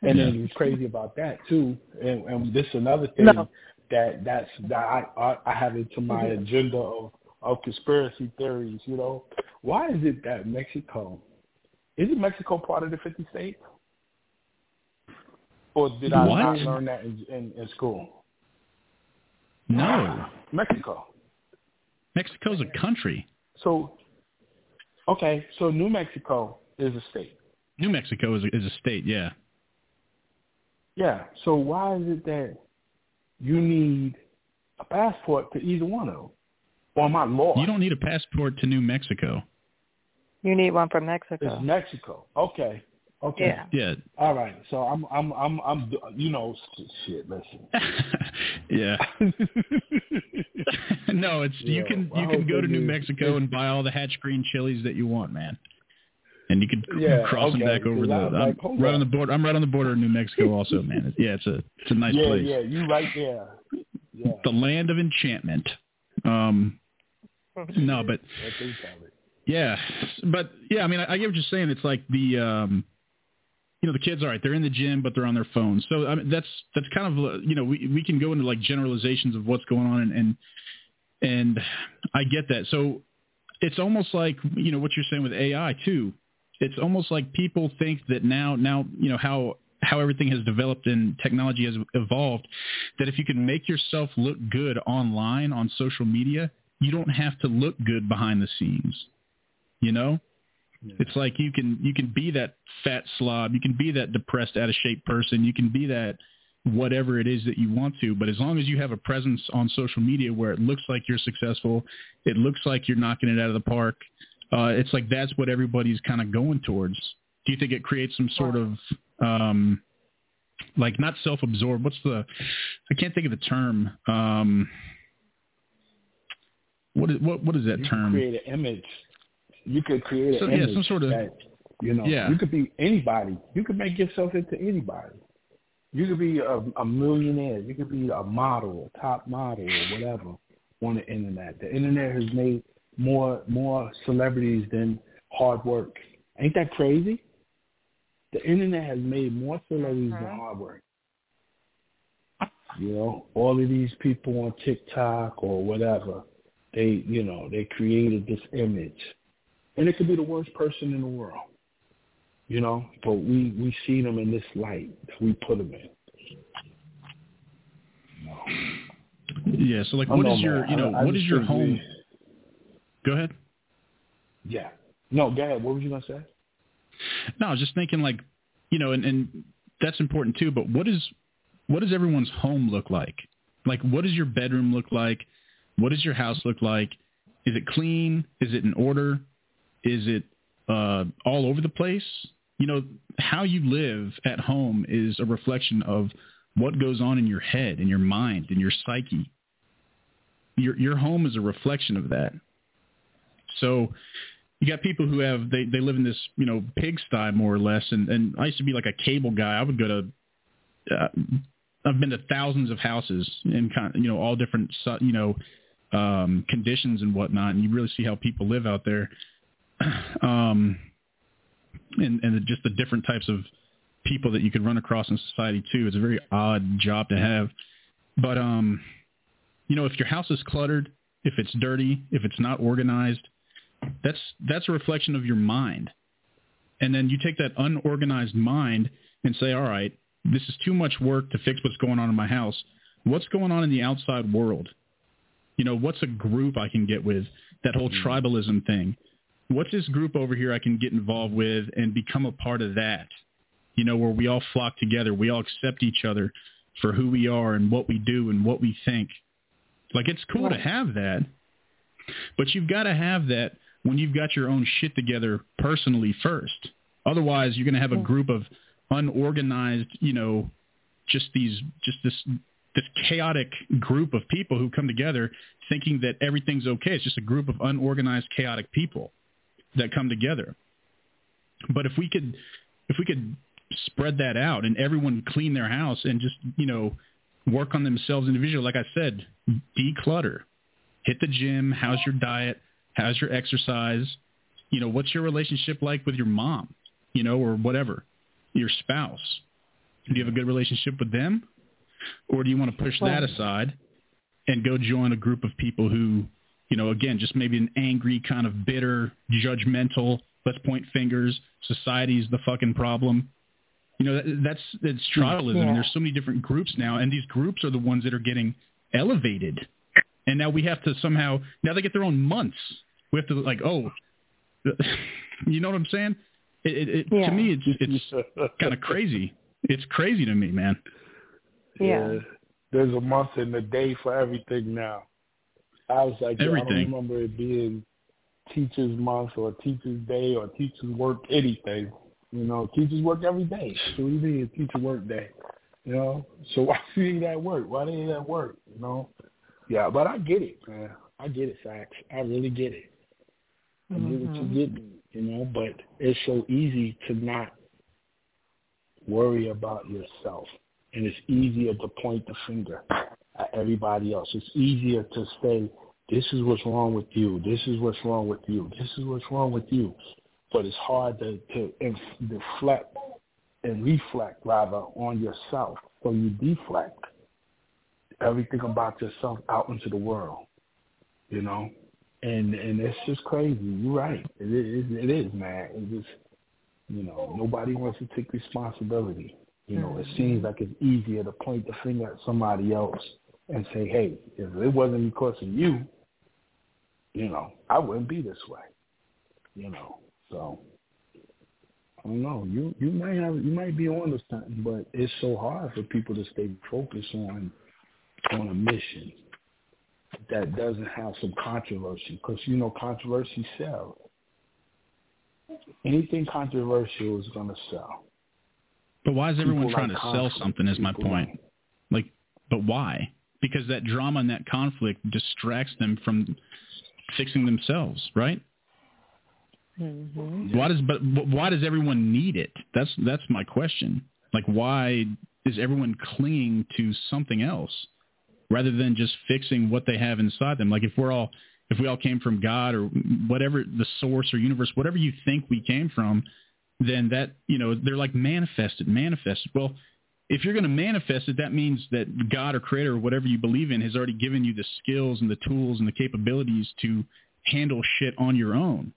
and yeah. then what's crazy about that too, and, and this is another thing no. that that's that I, I I have into my mm-hmm. agenda of of conspiracy theories. You know, why is it that Mexico isn't Mexico part of the fifty states? Or did I what? not learn that in, in, in school? No. Mexico. Mexico's a country. So, okay, so New Mexico is a state. New Mexico is a, is a state, yeah. Yeah. So why is it that you need a passport to either one of them? Or am I lost? You don't need a passport to New Mexico. You need one for Mexico. It's Mexico. Okay. Okay. Yeah. Yeah. All right. So I'm I'm I'm I'm you know shit. Listen. yeah. no, it's yeah, you can you can go to New Mexico and buy all the hatch green chilies that you want, man. And you can yeah, cross okay. them back over the. I'm, like, right on the border. I'm right on the border of New Mexico, also, man. Yeah, it's a it's a nice yeah, place. Yeah, you right there. Yeah. The land of enchantment. Um. No, but. Yeah, but yeah, I mean, I, I get what you're saying. It's like the um you know the kids all right they're in the gym but they're on their phones so I mean, that's that's kind of you know we we can go into like generalizations of what's going on and and, and I get that so it's almost like you know what you're saying with AI too. It's almost like people think that now now you know how how everything has developed and technology has evolved that if you can make yourself look good online on social media, you don't have to look good behind the scenes. You know? Yeah. It's like you can you can be that fat slob, you can be that depressed out of shape person, you can be that whatever it is that you want to. But as long as you have a presence on social media where it looks like you're successful, it looks like you're knocking it out of the park, uh, it's like that's what everybody's kind of going towards. Do you think it creates some sort of um, like not self-absorbed? What's the? I can't think of the term. Um, what is what what is that you term? create an image. You could create so, an yeah, image some sort of. That, you know, yeah. you could be anybody. You could make yourself into anybody. You could be a, a millionaire. You could be a model, a top model, or whatever on the internet. The internet has made more more celebrities than hard work. Ain't that crazy? The internet has made more celebrities than Mhm. hard work. You know, all of these people on TikTok or whatever, they, you know, they created this image, and it could be the worst person in the world. You know, but we we see them in this light that we put them in. Yeah. So like, what is your you know I- I what is your home? Go ahead. Yeah. No, go ahead. What were you gonna say? No, I was just thinking like, you know, and, and that's important too. But what is what does everyone's home look like? Like, what does your bedroom look like? What does your house look like? Is it clean? Is it in order? Is it uh, all over the place? You know, how you live at home is a reflection of what goes on in your head, in your mind, in your psyche. Your your home is a reflection of that. So you got people who have they they live in this you know pigsty more or less and and I used to be like a cable guy I would go to uh, I've been to thousands of houses in kind you know all different you know um conditions and whatnot and you really see how people live out there um and and just the different types of people that you could run across in society too it's a very odd job to have but um you know if your house is cluttered if it's dirty if it's not organized that's that's a reflection of your mind. And then you take that unorganized mind and say, all right, this is too much work to fix what's going on in my house. What's going on in the outside world? You know, what's a group I can get with? That whole tribalism thing. What's this group over here I can get involved with and become a part of that? You know, where we all flock together, we all accept each other for who we are and what we do and what we think. Like it's cool to have that, but you've got to have that when you've got your own shit together personally first. Otherwise, you're going to have a group of unorganized, you know, just these, just this, this chaotic group of people who come together thinking that everything's okay. It's just a group of unorganized, chaotic people that come together. But if we could, if we could spread that out and everyone clean their house and just, you know, work on themselves individually, like I said, declutter, hit the gym, how's your diet, how's your exercise, you know, what's your relationship like with your mom, you know, or whatever, your spouse. Do you have a good relationship with them? Or do you want to push that aside and go join a group of people who, you know, again, just maybe an angry, kind of bitter, judgmental, let's point fingers, society's the fucking problem. You know, that, that's it's tribalism. Yeah. And there's so many different groups now, and these groups are the ones that are getting elevated. And now we have to somehow now they get their own months. We have to like, oh, you know what I'm saying? It, it, it Yeah. to me it's it's kind of crazy. It's crazy to me, man. Yeah. There's a month and a day for everything now. I was like, yo, I don't remember it being Teachers Month or Teachers Day or Teachers Work anything. You know, teachers work every day. So what do you mean Teacher Work Day? You know, so why do you at work? Why do you at work? You know, yeah, but I get it, man. I get it, Facts. I really get it. I get what you mm-hmm. get, you know, but it's so easy to not worry about yourself. And it's easier to point the finger at Uh, everybody else. It's easier to say, this is what's wrong with you. This is what's wrong with you. This is what's wrong with you. But it's hard to, to inf- deflect and reflect, rather, on yourself. So you deflect everything about yourself out into the world, you know? and and it's just crazy. You're right. It is. It is, man. It just you know nobody wants to take responsibility. You know, it mm-hmm. seems like it's easier to point the finger at somebody else and say, "Hey, if it wasn't because of you, you know, I wouldn't be this way." You know, so I don't know. You you might have you might be on to something, but it's so hard for people to stay focused on on a mission that doesn't have some controversy because you know controversy sells. Anything controversial is going to sell. But why is everyone trying like to sell something? Is my point. Like, but why? Because that drama and that conflict distracts them from fixing themselves, right? Mm-hmm. Why does but why does everyone need it? That's that's my question. Like, why is everyone clinging to something else rather than just fixing what they have inside them? Like, if we're all if we all came from God or whatever the source or universe, whatever you think we came from, then that, you know, they're like manifested, manifested. Well, if you're going to manifest it, that means that God or creator or whatever you believe in has already given you the skills and the tools and the capabilities to handle shit on your own.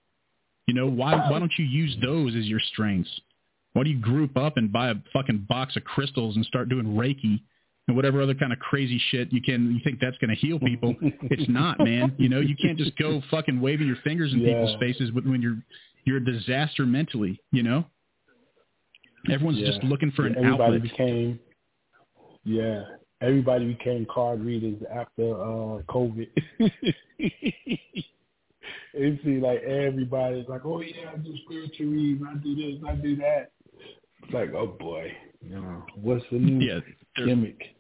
You know, why why don't you use those as your strengths? Why do you group up and buy a fucking box of crystals and start doing Reiki and whatever other kind of crazy shit you can you think that's going to heal people? it's not, man. You know, you can't just go fucking waving your fingers in yeah. people's faces when you're you're a disaster mentally, you know? Everyone's yeah. just looking for an everybody outlet. Became, yeah, everybody became card readers after uh COVID. it seems like everybody's like, oh yeah, I do spiritual reading, I do this, I do that. It's like, oh boy, you know, what's the new yeah, gimmick?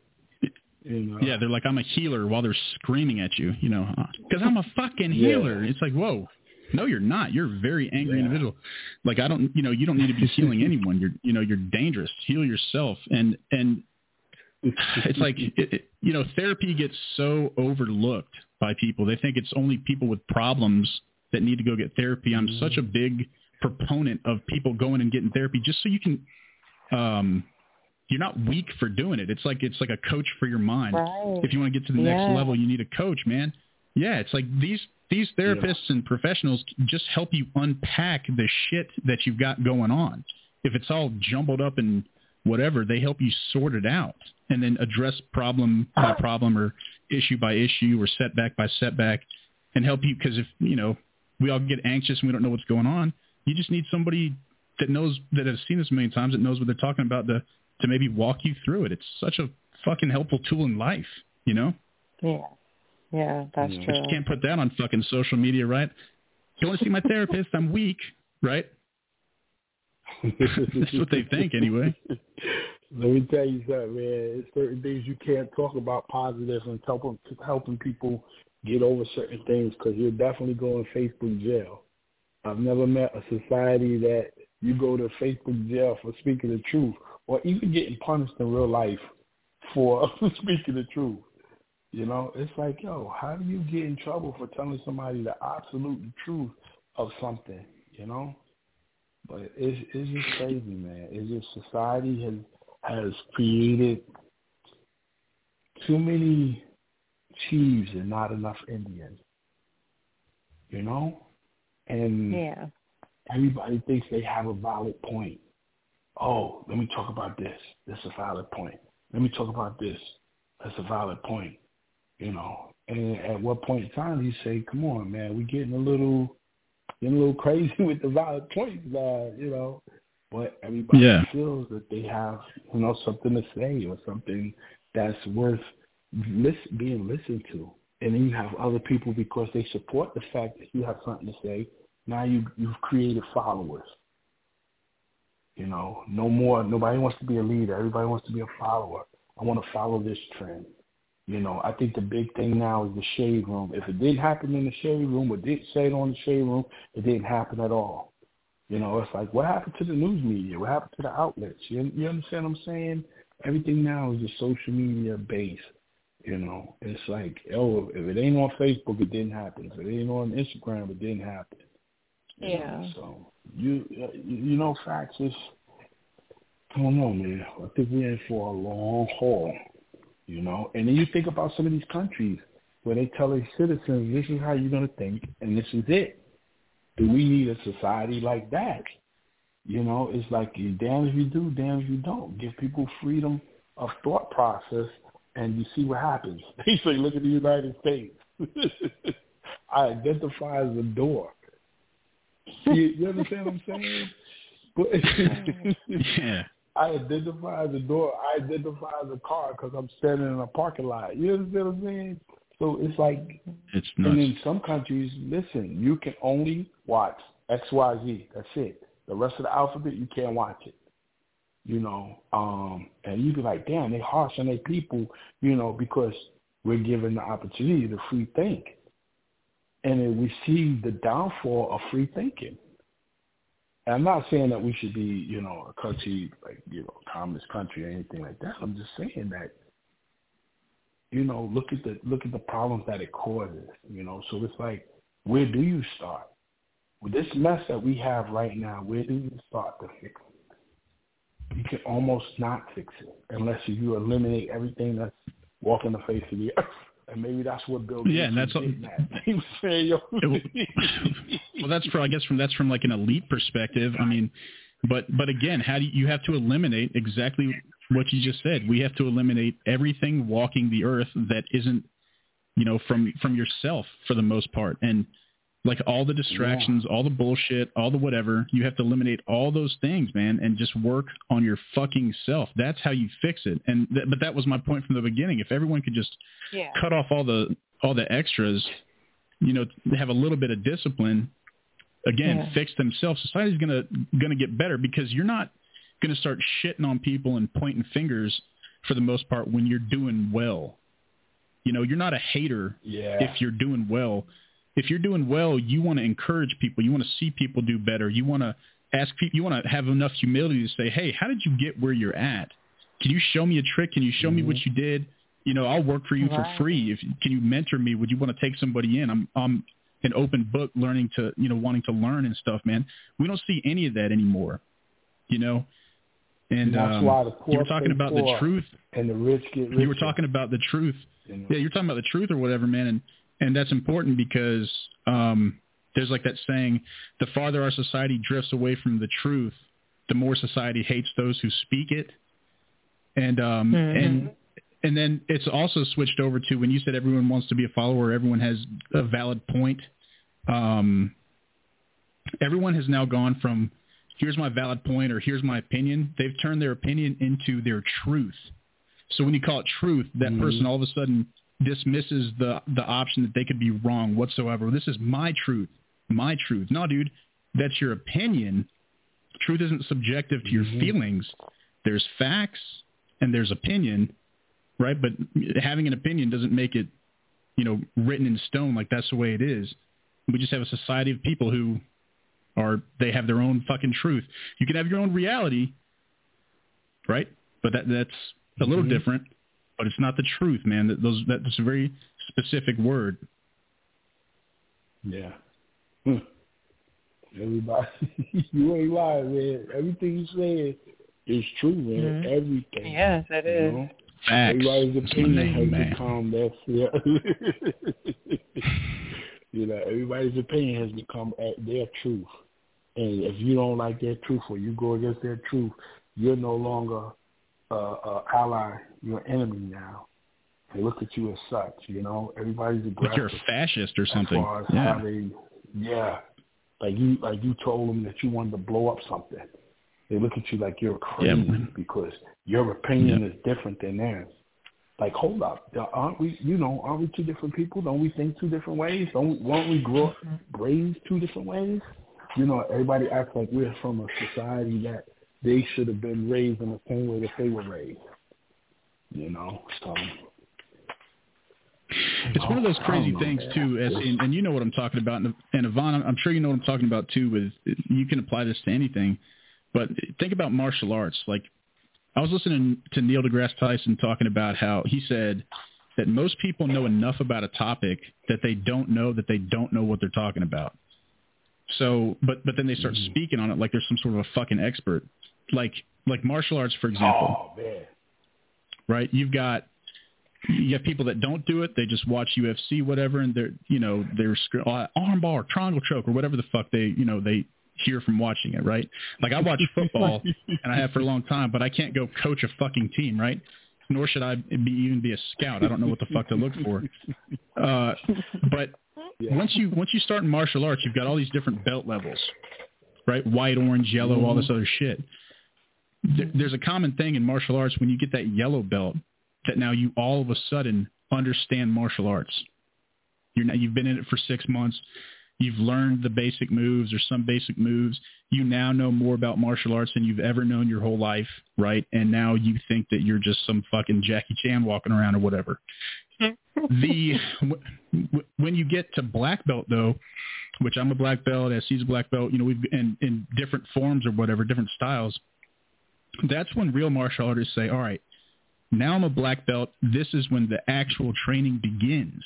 You know? Yeah, they're like, I'm a healer while they're screaming at you, you know, because I'm a fucking healer. Yeah. It's like, whoa, no, you're not. You're a very angry yeah. individual. Like I don't, you know, you don't need to be healing anyone. You're, you know, you're dangerous. Heal yourself. And and it's like, it, it, you know, therapy gets so overlooked by people. They think it's only people with problems that need to go get therapy. I'm such a big proponent of people going and getting therapy just so you can. um you're not weak for doing it. It's like it's like a coach for your mind. Right. If you want to get to the yeah. next level, you need a coach, man. Yeah, it's like these these therapists yeah. and professionals just help you unpack the shit that you've got going on. If it's all jumbled up and whatever, they help you sort it out and then address problem by problem or issue by issue or setback by setback and help you because if, you know, we all get anxious and we don't know what's going on, you just need somebody that knows that has seen this a million times that knows what they're talking about to to maybe walk you through it. It's such a fucking helpful tool in life, you know? Yeah. Yeah, that's yeah. true. But you can't put that on fucking social media, right? You want to see my therapist? I'm weak, right? That's what they think anyway. Let me tell you something, man. It's certain things you can't talk about positive and helping helping people get over certain things because you're definitely going Facebook jail. I've never met a society that you go to Facebook jail for speaking the truth or even getting punished in real life for speaking the truth. You know, it's like, yo, how do you get in trouble for telling somebody the absolute truth of something? You know, but it's it's just crazy, man. It's just society has has created too many chiefs and not enough Indians. You know, and yeah, everybody thinks they have a valid point. Oh, let me talk about this. That's a valid point. Let me talk about this. That's a valid point you know. And at what point in time do you say, "Come on, man, we're getting a little, getting a little crazy with the violent points, uh, you know." But everybody yeah. feels that they have, you know, something to say or something that's worth listen, being listened to. And then you have other people because they support the fact that you have something to say. Now you you've created followers. You know, no more. Nobody wants to be a leader. Everybody wants to be a follower. I want to follow this trend. You know, I think the big thing now is the shade room. If it didn't happen in the shade room or didn't say it on the shade room, it didn't happen at all. You know, it's like what happened to the news media? What happened to the outlets? You, you understand what I'm saying? Everything now is just social media based. You know, it's like, oh, if it ain't on Facebook, it didn't happen. If it ain't on Instagram, it didn't happen. You yeah. Know? So you you know, facts is I don't know, man. I think we're in for a long haul you know. And then you think about some of these countries where they tell their citizens, this is how you're going to think, and this is it. Do we need a society like that? You know, it's like damn if you do, damn if you don't. Give people freedom of thought process, and you see what happens. Say, look at the United States. I identify as a door. You, you understand what I'm saying? But yeah. I identify the door. I identify the car because I'm standing in a parking lot. You understand what I'm saying? So it's like, it's nuts. and in some countries, listen, you can only watch X, Y, Z. That's it. The rest of the alphabet, you can't watch it. You know, um, and you be like, damn, they harsh on their people, you know, because we're given the opportunity to free think. And then we see the downfall of free thinking. And I'm not saying that we should be, you know, a country like, you know, communist country or anything like that. I'm just saying that you know, look at the look at the problems that it causes, you know. So it's like, where do you start? With this mess that we have right now, where do you start to fix it? You can almost not fix it unless you eliminate everything that's walking the face of the earth. And maybe that's what Bill yeah, and that's what, he was saying. Yo. well, that's from I guess from that's from like an elite perspective. I mean, but but again, how do you, you have to eliminate exactly what you just said. We have to eliminate everything walking the earth that isn't, you know, from from yourself for the most part. And like all the distractions, yeah. all the bullshit, all the whatever, you have to eliminate all those things, man, and just work on your fucking self. That's how you fix it. And th- but that was my point from the beginning. If everyone could just yeah. cut off all the all the extras, you know, have a little bit of discipline, again, yeah. fix themselves, society's gonna gonna get better because you're not going to start shitting on people and pointing fingers for the most part when you're doing well. You know, you're not a hater yeah. if you're doing well. If you're doing well, you want to encourage people. You want to see people do better. You want to ask people. You want to have enough humility to say, "Hey, how did you get where you're at? Can you show me a trick? Can you show mm-hmm. me what mm-hmm. you did? You know, I'll work for you right. for free. If can you mentor me? Would you want to take somebody in? I'm I'm an open book, learning to you know wanting to learn and stuff, man. We don't see any of that anymore. You know, and that's um, why the poor you were talking about the truth, and the rich get richer. You were talking about the truth. Yeah, you're talking about the truth or whatever, man, and and that's important because um, there's like that saying: the farther our society drifts away from the truth, the more society hates those who speak it. And um, mm-hmm. and and then it's also switched over to when you said everyone wants to be a follower, everyone has a valid point. Um, everyone has now gone from here's my valid point or here's my opinion. They've turned their opinion into their truth. So when you call it truth, that mm-hmm. person all of a sudden dismisses the the option that they could be wrong whatsoever. This is my truth, my truth. No, dude, that's your opinion. Truth isn't subjective to mm-hmm. your feelings. There's facts and there's opinion, right? But having an opinion doesn't make it, you know, written in stone like that's the way it is. We just have a society of people who are they have their own fucking truth. You can have your own reality, right? But that that's a little mm-hmm. different. But it's not the truth, man. That those that's a very specific word. Yeah. Hmm. Everybody, you ain't lying, man. Everything you say is true, man. Mm-hmm. Everything. Yes, it is. Know? Facts. Everybody's opinion name, has man. become that. Yeah. You know, everybody's opinion has become their truth. And if you don't like their truth or you go against their truth, you're no longer a, a ally. You're an enemy now. They look at you as such. You know, everybody's aggressive. Like you're a fascist or something. As far as yeah. how they, yeah, like you, like you told them that you wanted to blow up something. They look at you like you're crazy yeah. because your opinion yeah. is different than theirs like, hold up, uh, aren't we? You know, aren't we two different people? Don't we think two different ways? Don't we, won't we grow mm-hmm. raised two different ways? You know, everybody acts like we're from a society that they should have been raised in the same way that they were raised. You know, so it's one of those crazy things know, too, as and, and, you know what I'm talking about. And, and Yvonne, I'm sure you know what I'm talking about too. With you can apply this to anything, but think about martial arts. Like I was listening to Neil deGrasse Tyson talking about how he said that most people know enough about a topic that they don't know that they don't know what they're talking about. So, but but then they start mm-hmm. speaking on it like they're some sort of a fucking expert. Like like martial arts, for example. Oh man. Right? You've got you have people that don't do it. They just watch UFC, whatever, and they're you know they're uh, armbar, triangle choke, or whatever the fuck they you know they hear from watching it, right? Like I watch football and I have for a long time, but I can't go coach a fucking team, right? Nor should I be even be a scout. I don't know what the fuck to look for. Uh, but yeah. once you once you start in martial arts, you've got all these different belt levels, right? White, orange, yellow, mm-hmm. all this other shit. There, there's a common thing in martial arts when you get that yellow belt that now you all of a sudden understand martial arts. You're now, you've been in it for six months. You've learned the basic moves or some basic moves. You now know more about martial arts than you've ever known your whole life, right? And now you think that you're just some fucking Jackie Chan walking around or whatever. the when you get to black belt though, which I'm a black belt, SC's a black belt, you know, we've in in different forms or whatever, different styles. That's when real martial artists say, "All right, now I'm a black belt. This is when the actual training begins."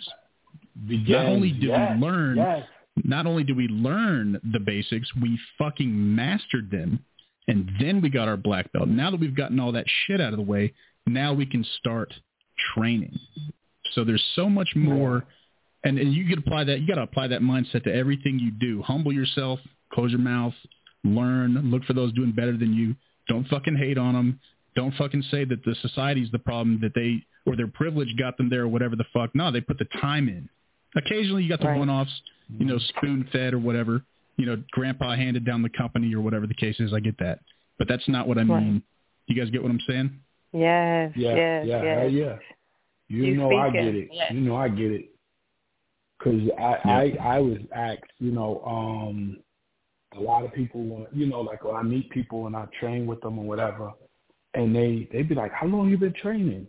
begins Not only do yes, we learn, yes. not only do we learn the basics, we fucking mastered them, and then we got our black belt. Now that we've gotten all that shit out of the way, now we can start training. So there's so much more, and, and you could apply that. You got to apply that mindset to everything you do. Humble yourself, close your mouth, learn, look for those doing better than you. Don't fucking hate on them. Don't fucking say that the society's the problem that they or their privilege got them there or whatever the fuck. No, they put the time in. Occasionally you got the Right. one-offs, you know, spoon-fed or whatever. You know, grandpa handed down the company or whatever the case is. I get that, but that's not what I Right. mean. You guys get what I'm saying? Yes, Yeah, yes, yeah, yes. hell yeah. You, You know I get it. yes. You know I get it. Cause I, I I was asked, you know, um, a lot of people want, you know, like when I meet people and I train with them or whatever, and they they be like, "How long you been training?"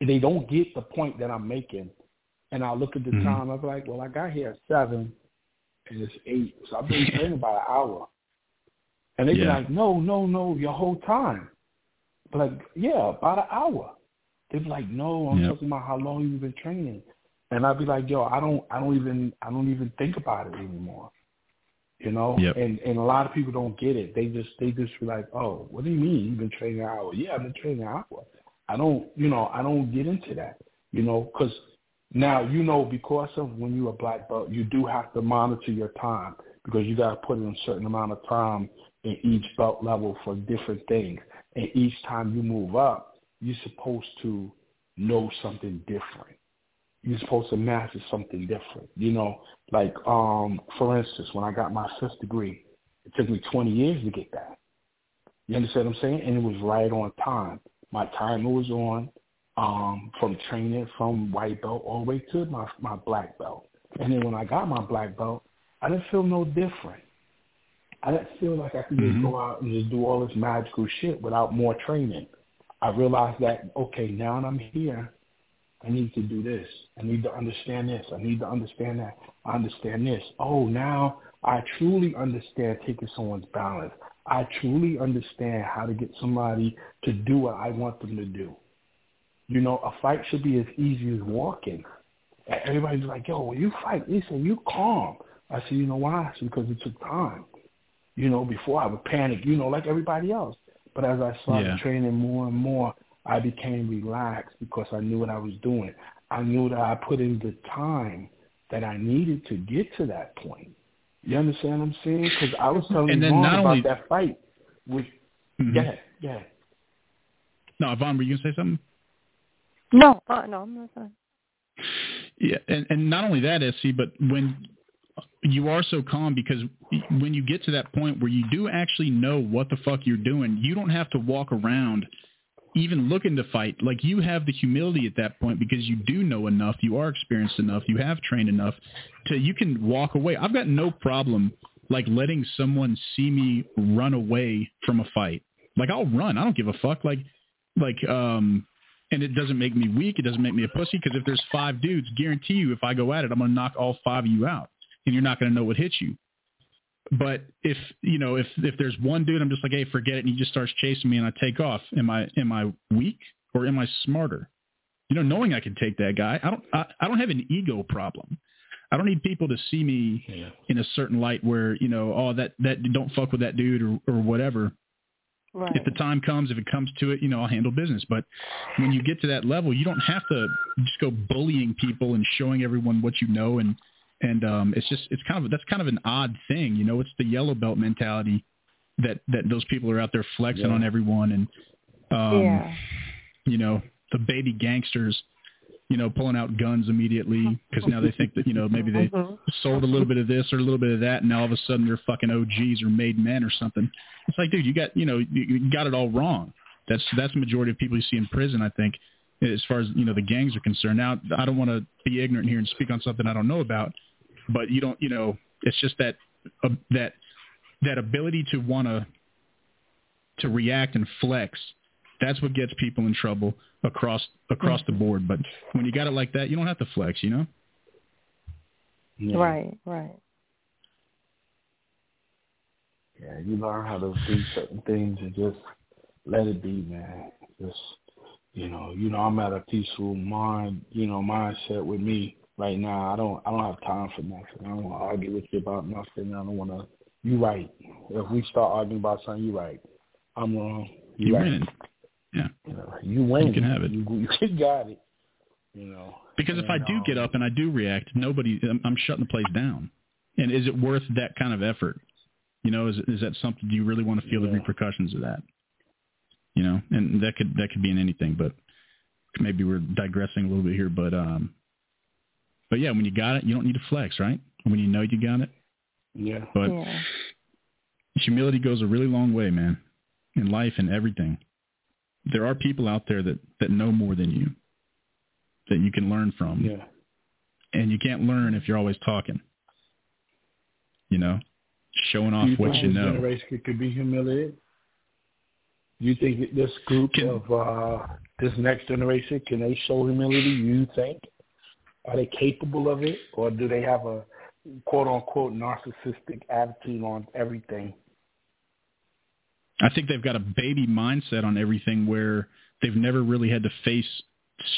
And they don't get the point that I'm making, and I look at the Mhm. time. I'm like, "Well, I got here at seven, and it's eight, so I've been training about an hour." And they be Yeah. like, "No, no, no, your whole time." But like, yeah, about an hour. They'd be like, "No, I'm Yep. talking about how long you've been training." And I'd be like, "Yo, I don't, I don't even, I don't even think about it anymore." You know, Yep. and and a lot of people don't get it. They just, they just be like, "Oh, what do you mean you've been training an hour?" Yeah, I've been training an hour. I don't, you know, I don't get into that. You know, because now you know because of when you're a black belt, you do have to monitor your time because you got to put in a certain amount of time in each belt level for different things. And each time you move up, you're supposed to know something different. You're supposed to master something different. You know, like um, for instance, when I got my fifth degree, it took me 20 years to get that. You understand what I'm saying? And it was right on time. My timer was on um, from training from white belt all the way to my my black belt. And then when I got my black belt, I didn't feel no different. I didn't feel like I could Mhm. just go out and just do all this magical shit without more training. I realized that okay, now that I'm here, I need to do this. I need to understand this. I need to understand that. I understand this. Oh, now I truly understand taking someone's balance. I truly understand how to get somebody to do what I want them to do. You know, a fight should be as easy as walking. And Everybody's like, yo, when you fight, listen, you calm. I said, you know why? Said, because it took time. You know, before I would panic, you know, like everybody else. But as I started Yeah. training more and more, I became relaxed because I knew what I was doing. I knew that I put in the time that I needed to get to that point. You understand what I'm saying? Because I was telling And then Vaughn not about only- that fight. With, Mhm. Go ahead, go. No, Yvonne, were you gonna say something? No, uh, no, I'm not done. Yeah, and, and not only that, SC, but when you are so calm because when you get to that point where you do actually know what the fuck you're doing, you don't have to walk around even looking to fight. Like you have the humility at that point because you do know enough, you are experienced enough, you have trained enough to you can walk away. I've got no problem like letting someone see me run away from a fight. Like I'll run. I don't give a fuck. Like like um and it doesn't make me weak. It doesn't make me a pussy because if there's five dudes, guarantee you if I go at it, I'm going to knock all five of you out and you're not going to know what hit you. But if, you know, if, if there's one dude, I'm just like, hey, forget it. And he just starts chasing me and I take off. Am I, am I weak or am I smarter? You know, knowing I can take that guy, I don't, I, I don't have an ego problem. I don't need people to see me Yeah. in a certain light where, you know, oh, that, that don't fuck with that dude or, or whatever. Right. If the time comes, if it comes to it, you know, I'll handle business. But when you get to that level, you don't have to just go bullying people and showing everyone what you know and and um it's just it's kind of that's kind of an odd thing, you know, it's the yellow belt mentality that that those people are out there flexing Yeah. on everyone and um yeah. you know, the baby gangsters, you know, pulling out guns immediately because now they think that, you know, maybe they Mhm. sold a little bit of this or a little bit of that, and now all of a sudden they're fucking OGs or made men or something. It's like, dude, you got you know you, you got it all wrong. That's that's the majority of people you see in prison, I think, as far as you know the gangs are concerned. Now, I don't want to be ignorant here and speak on something I don't know about, but you don't, you know, it's just that uh, that that ability to want to to react and flex. That's what gets people in trouble across across the board. But when you got it like that, you don't have to flex, you know. Yeah. Right, right. Yeah, you learn how to do certain things and just let it be, man. Just you know, you know, I'm at a peaceful mind, you know, mindset with me right now. I don't, I don't have time for nothing. I don't want to argue with you about nothing. I don't want to. You right. If we start arguing about something, you right. I'm wrong. You You're right. winning. Yeah. You, you win. You can have it. You, you got it. You know. Because if I do um, get up and I do react, nobody, I'm, I'm shutting the place down. And is it worth that kind of effort? You know, is is that something? Do you really want to feel the repercussions of that? You know, and that could that could be in anything, but maybe we're digressing a little bit here. But um, but yeah, when you got it, you don't need to flex, right? When you know you got it. Yeah. But yeah. humility goes a really long way, man, in life and everything. There are people out there that that know more than you, that you can learn from. Yeah. and you can't learn if you're always talking. You know, showing off you what you know. generation could, could be humiliated? Do you think this group Can- of uh, this next generation can they show humility? You think are they capable of it, or do they have a quote unquote narcissistic attitude on everything? I think they've got a baby mindset on everything where they've never really had to face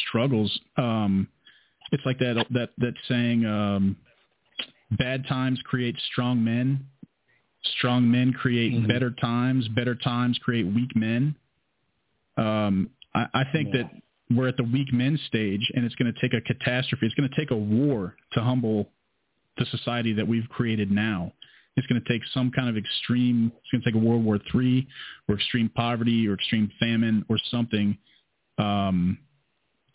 struggles. Um, it's like that that that saying, um, "Bad times create strong men. Strong men create Mhm. better times. Better times create weak men." Um, I, I think Yeah. that we're at the weak men stage, and it's going to take a catastrophe. It's going to take a war to humble the society that we've created now. It's going to take some kind of extreme. It's going to take a World War Three, or extreme poverty, or extreme famine, or something, um,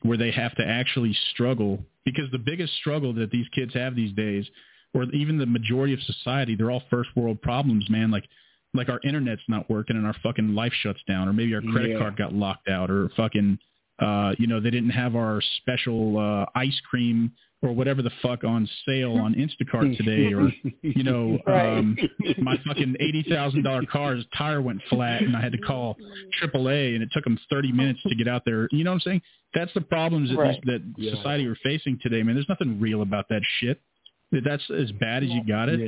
where they have to actually struggle. Because the biggest struggle that these kids have these days, or even the majority of society, they're all first world problems, man. Like, like our internet's not working and our fucking life shuts down, or maybe our credit Yeah. card got locked out, or fucking, uh, you know, they didn't have our special uh, ice cream or whatever the fuck on sale on Instacart today, or you know, um, my fucking eighty thousand dollar car's tire went flat, and I had to call AAA, and it took them thirty minutes to get out there. You know what I'm saying? That's the problems that, Right. that Yeah. society we're facing today, man. There's nothing real about that shit. That's as bad as you got it.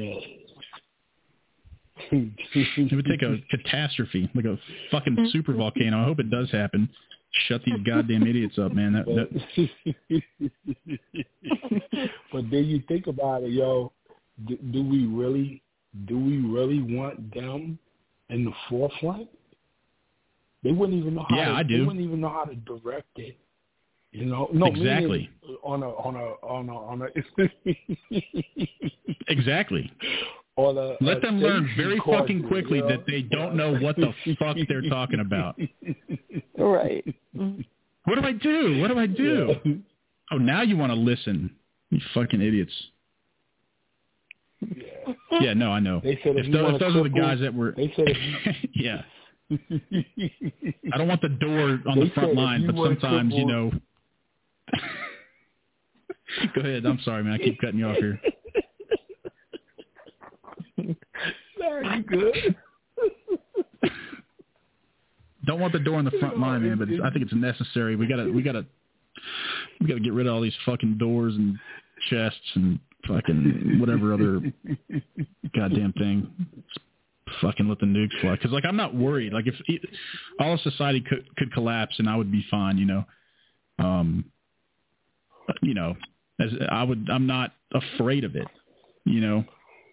It would take a catastrophe, like a fucking super volcano. I hope it does happen. Shut these goddamn idiots up, man. That, that, but then you think about it, yo. Do, do we really, do we really want them in the forefront? They wouldn't even know how. Yeah, to, I They wouldn't even know how to direct it. You know, no, Exactly. On a on a on a on a exactly. On a. Uh, Let a them learn very course, fucking quickly you know? that they don't know what the fuck they're talking about. Right. What do I do? What do I do? Yeah. Oh, now you want to listen. You fucking idiots. Yeah. Yeah, no, I know. They said if If, you tho- want if those are the guys that were, They said if yeah, I don't want the door on They the front line, but sometimes you know. Go ahead. I'm sorry, man. I keep cutting you off here. Nah, you good. Don't want the door on the front line, man. But I think it's necessary. We gotta, we gotta, we gotta get rid of all these fucking doors and chests and fucking whatever other goddamn thing. Fucking let the nukes fly. Because like I'm not worried. Like if e- all of society could could collapse and I would be fine, you know. Um, you know, as I would, I'm not afraid of it. You know,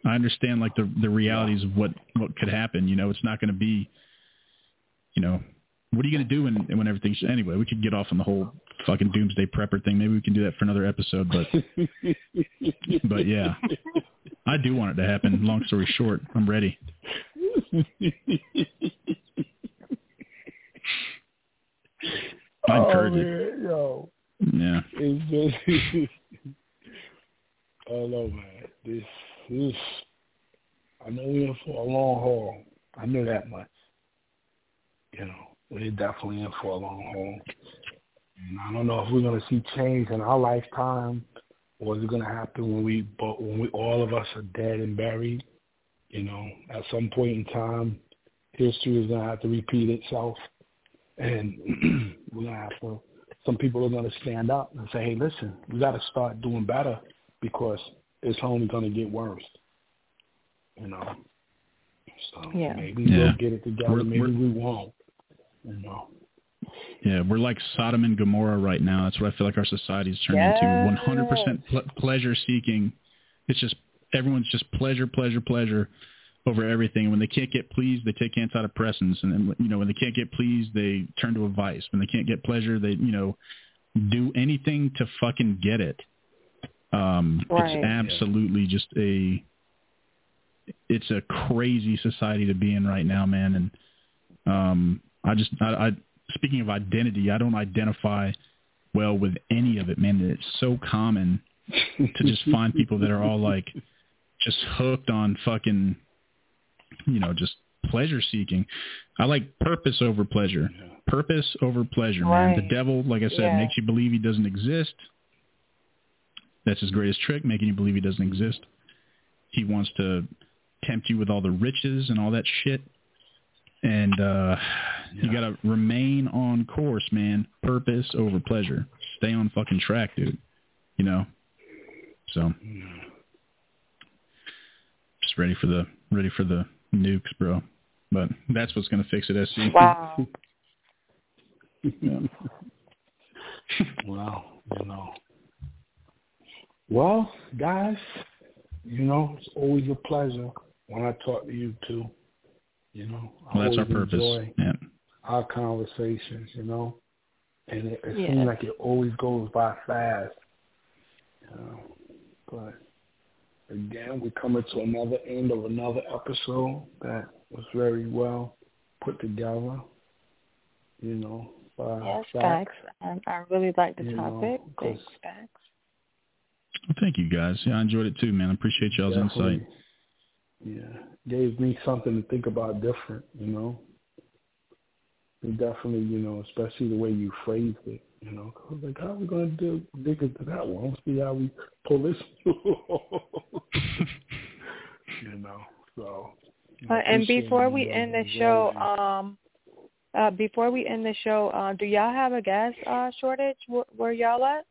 I understand like the the realities of what what could happen. You know, it's not going to be you know, what are you going to do when when everything's anyway? We could get off on the whole fucking doomsday prepper thing. Maybe we can do that for another episode. But but yeah, I do want it to happen. Long story short, I'm ready. I encourage oh, it. Yo, yeah. Just, no, man. This, this, I know we're in for a long haul. I know that much. You know, we're definitely in for a long haul. And I don't know if we're going to see change in our lifetime, or is it going to happen when we, but when we, all of us are dead and buried? You know, at some point in time, history is going to have to repeat itself, and we're going to have to. Some people are going to stand up and say, "Hey, listen, we got to start doing better because it's only going to get worse." You know. So yeah. maybe yeah. we'll get it together. We're, maybe we're, we won't. You know. Yeah, we're like Sodom and Gomorrah right now. That's what I feel like our society is turning yes. into. 100% pl- pleasure seeking. It's just everyone's just pleasure, pleasure, pleasure over everything. And when they can't get pleased, they take antidepressants, and then you know when they can't get pleased, they turn to a vice. When they can't get pleasure, they you know do anything to fucking get it. Um, right. It's absolutely just a it's a crazy society to be in right now, man. And um, I just I, I speaking of identity, I don't identify well with any of it, man. It's so common to just find people that are all like just hooked on fucking, you know, just pleasure seeking. I like purpose over pleasure. Purpose over pleasure, right. man. The devil, like I said, yeah. makes you believe he doesn't exist. That's his greatest trick, making you believe he doesn't exist. He wants to tempt you with all the riches and all that shit. And uh yeah. you gotta remain on course, man. Purpose over pleasure. Stay on fucking track, dude. You know? So just ready for the ready for the nukes, bro. But that's what's gonna fix it, SC. Wow. yeah. well, you know. Well, guys, you know, it's always a pleasure when I talk to you too. You know, I well, that's our purpose. Yeah. our conversations. You know, and it, it Yeah. seems like it always goes by fast. You know, but again, we're coming to another end of another episode that was very well put together. You know, by Yes, Zach. Facts. Um, I really like the You know, topic. 'cause- Thanks, Facts. Well, thank you guys. Yeah, I enjoyed it too, man. I appreciate y'all's Definitely. insight. Yeah, gave me something to think about different, you know. And definitely, you know, especially the way you phrased it, you know. I was like, how are we going to do, dig into that one? Let's see how we pull this. you know, so. Uh, and before we end the show, um, uh, before we end the show, uh, do y'all have a gas uh, shortage? Where, where y'all at?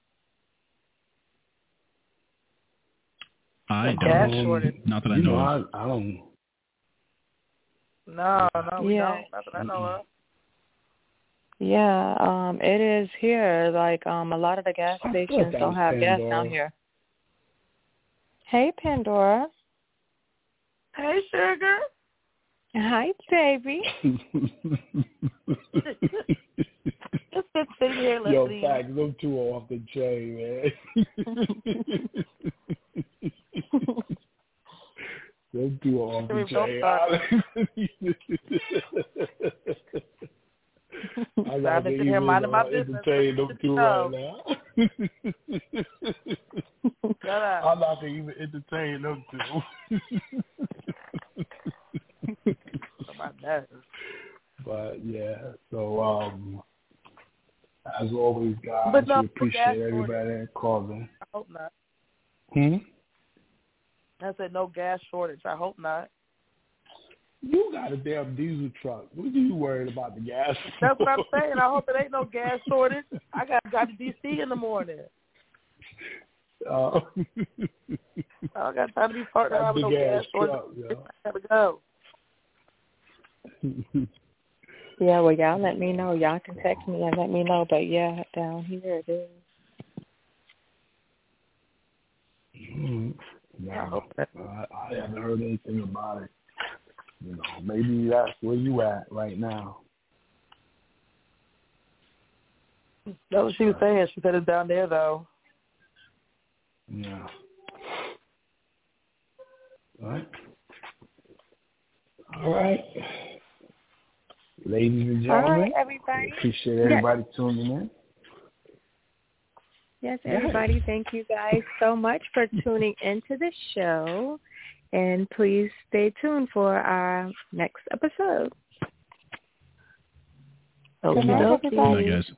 I A don't. gas shortage. Not that I you know. know, of. I, I don't. No, no, we Yeah. don't. Not that I know of. Yeah, um, it is here. Like um, a lot of the gas stations don't was have gas down here. Hey, Pandora. Hey, sugar. Hi, baby. Just sitting here Yo, listening. Facts, them two are off the chain, man. them two are off the chain. I I've got to been sitting here minding my business, entertain them listening two to right now. I'm not gonna even entertain them two. My nerves. but yeah, so um, as we appreciate everybody that called in. I hope not. Hmm. I said no gas shortage. I hope not. You got a damn diesel truck. What are you worried about the gas? That's what I'm saying. I hope it ain't no gas shortage. I got to drive to DC in the morning. Uh, I don't got time to be parked around with no gas ass shortage. truck, I gotta go. yo. Yeah, well, y'all let me know. Y'all can text me and let me know. But yeah, down here it is. Mm, No, I, I haven't heard anything about it. You know, maybe that's where you at right now. That's what she was saying. She said it's down there though. Yeah. All right. All right. Ladies and gentlemen, right, everybody. appreciate everybody tuning in. Yes, everybody. Thank you guys so much for tuning into the show. And please stay tuned for our next episode. Okay, Good night, everybody. Good night, guys.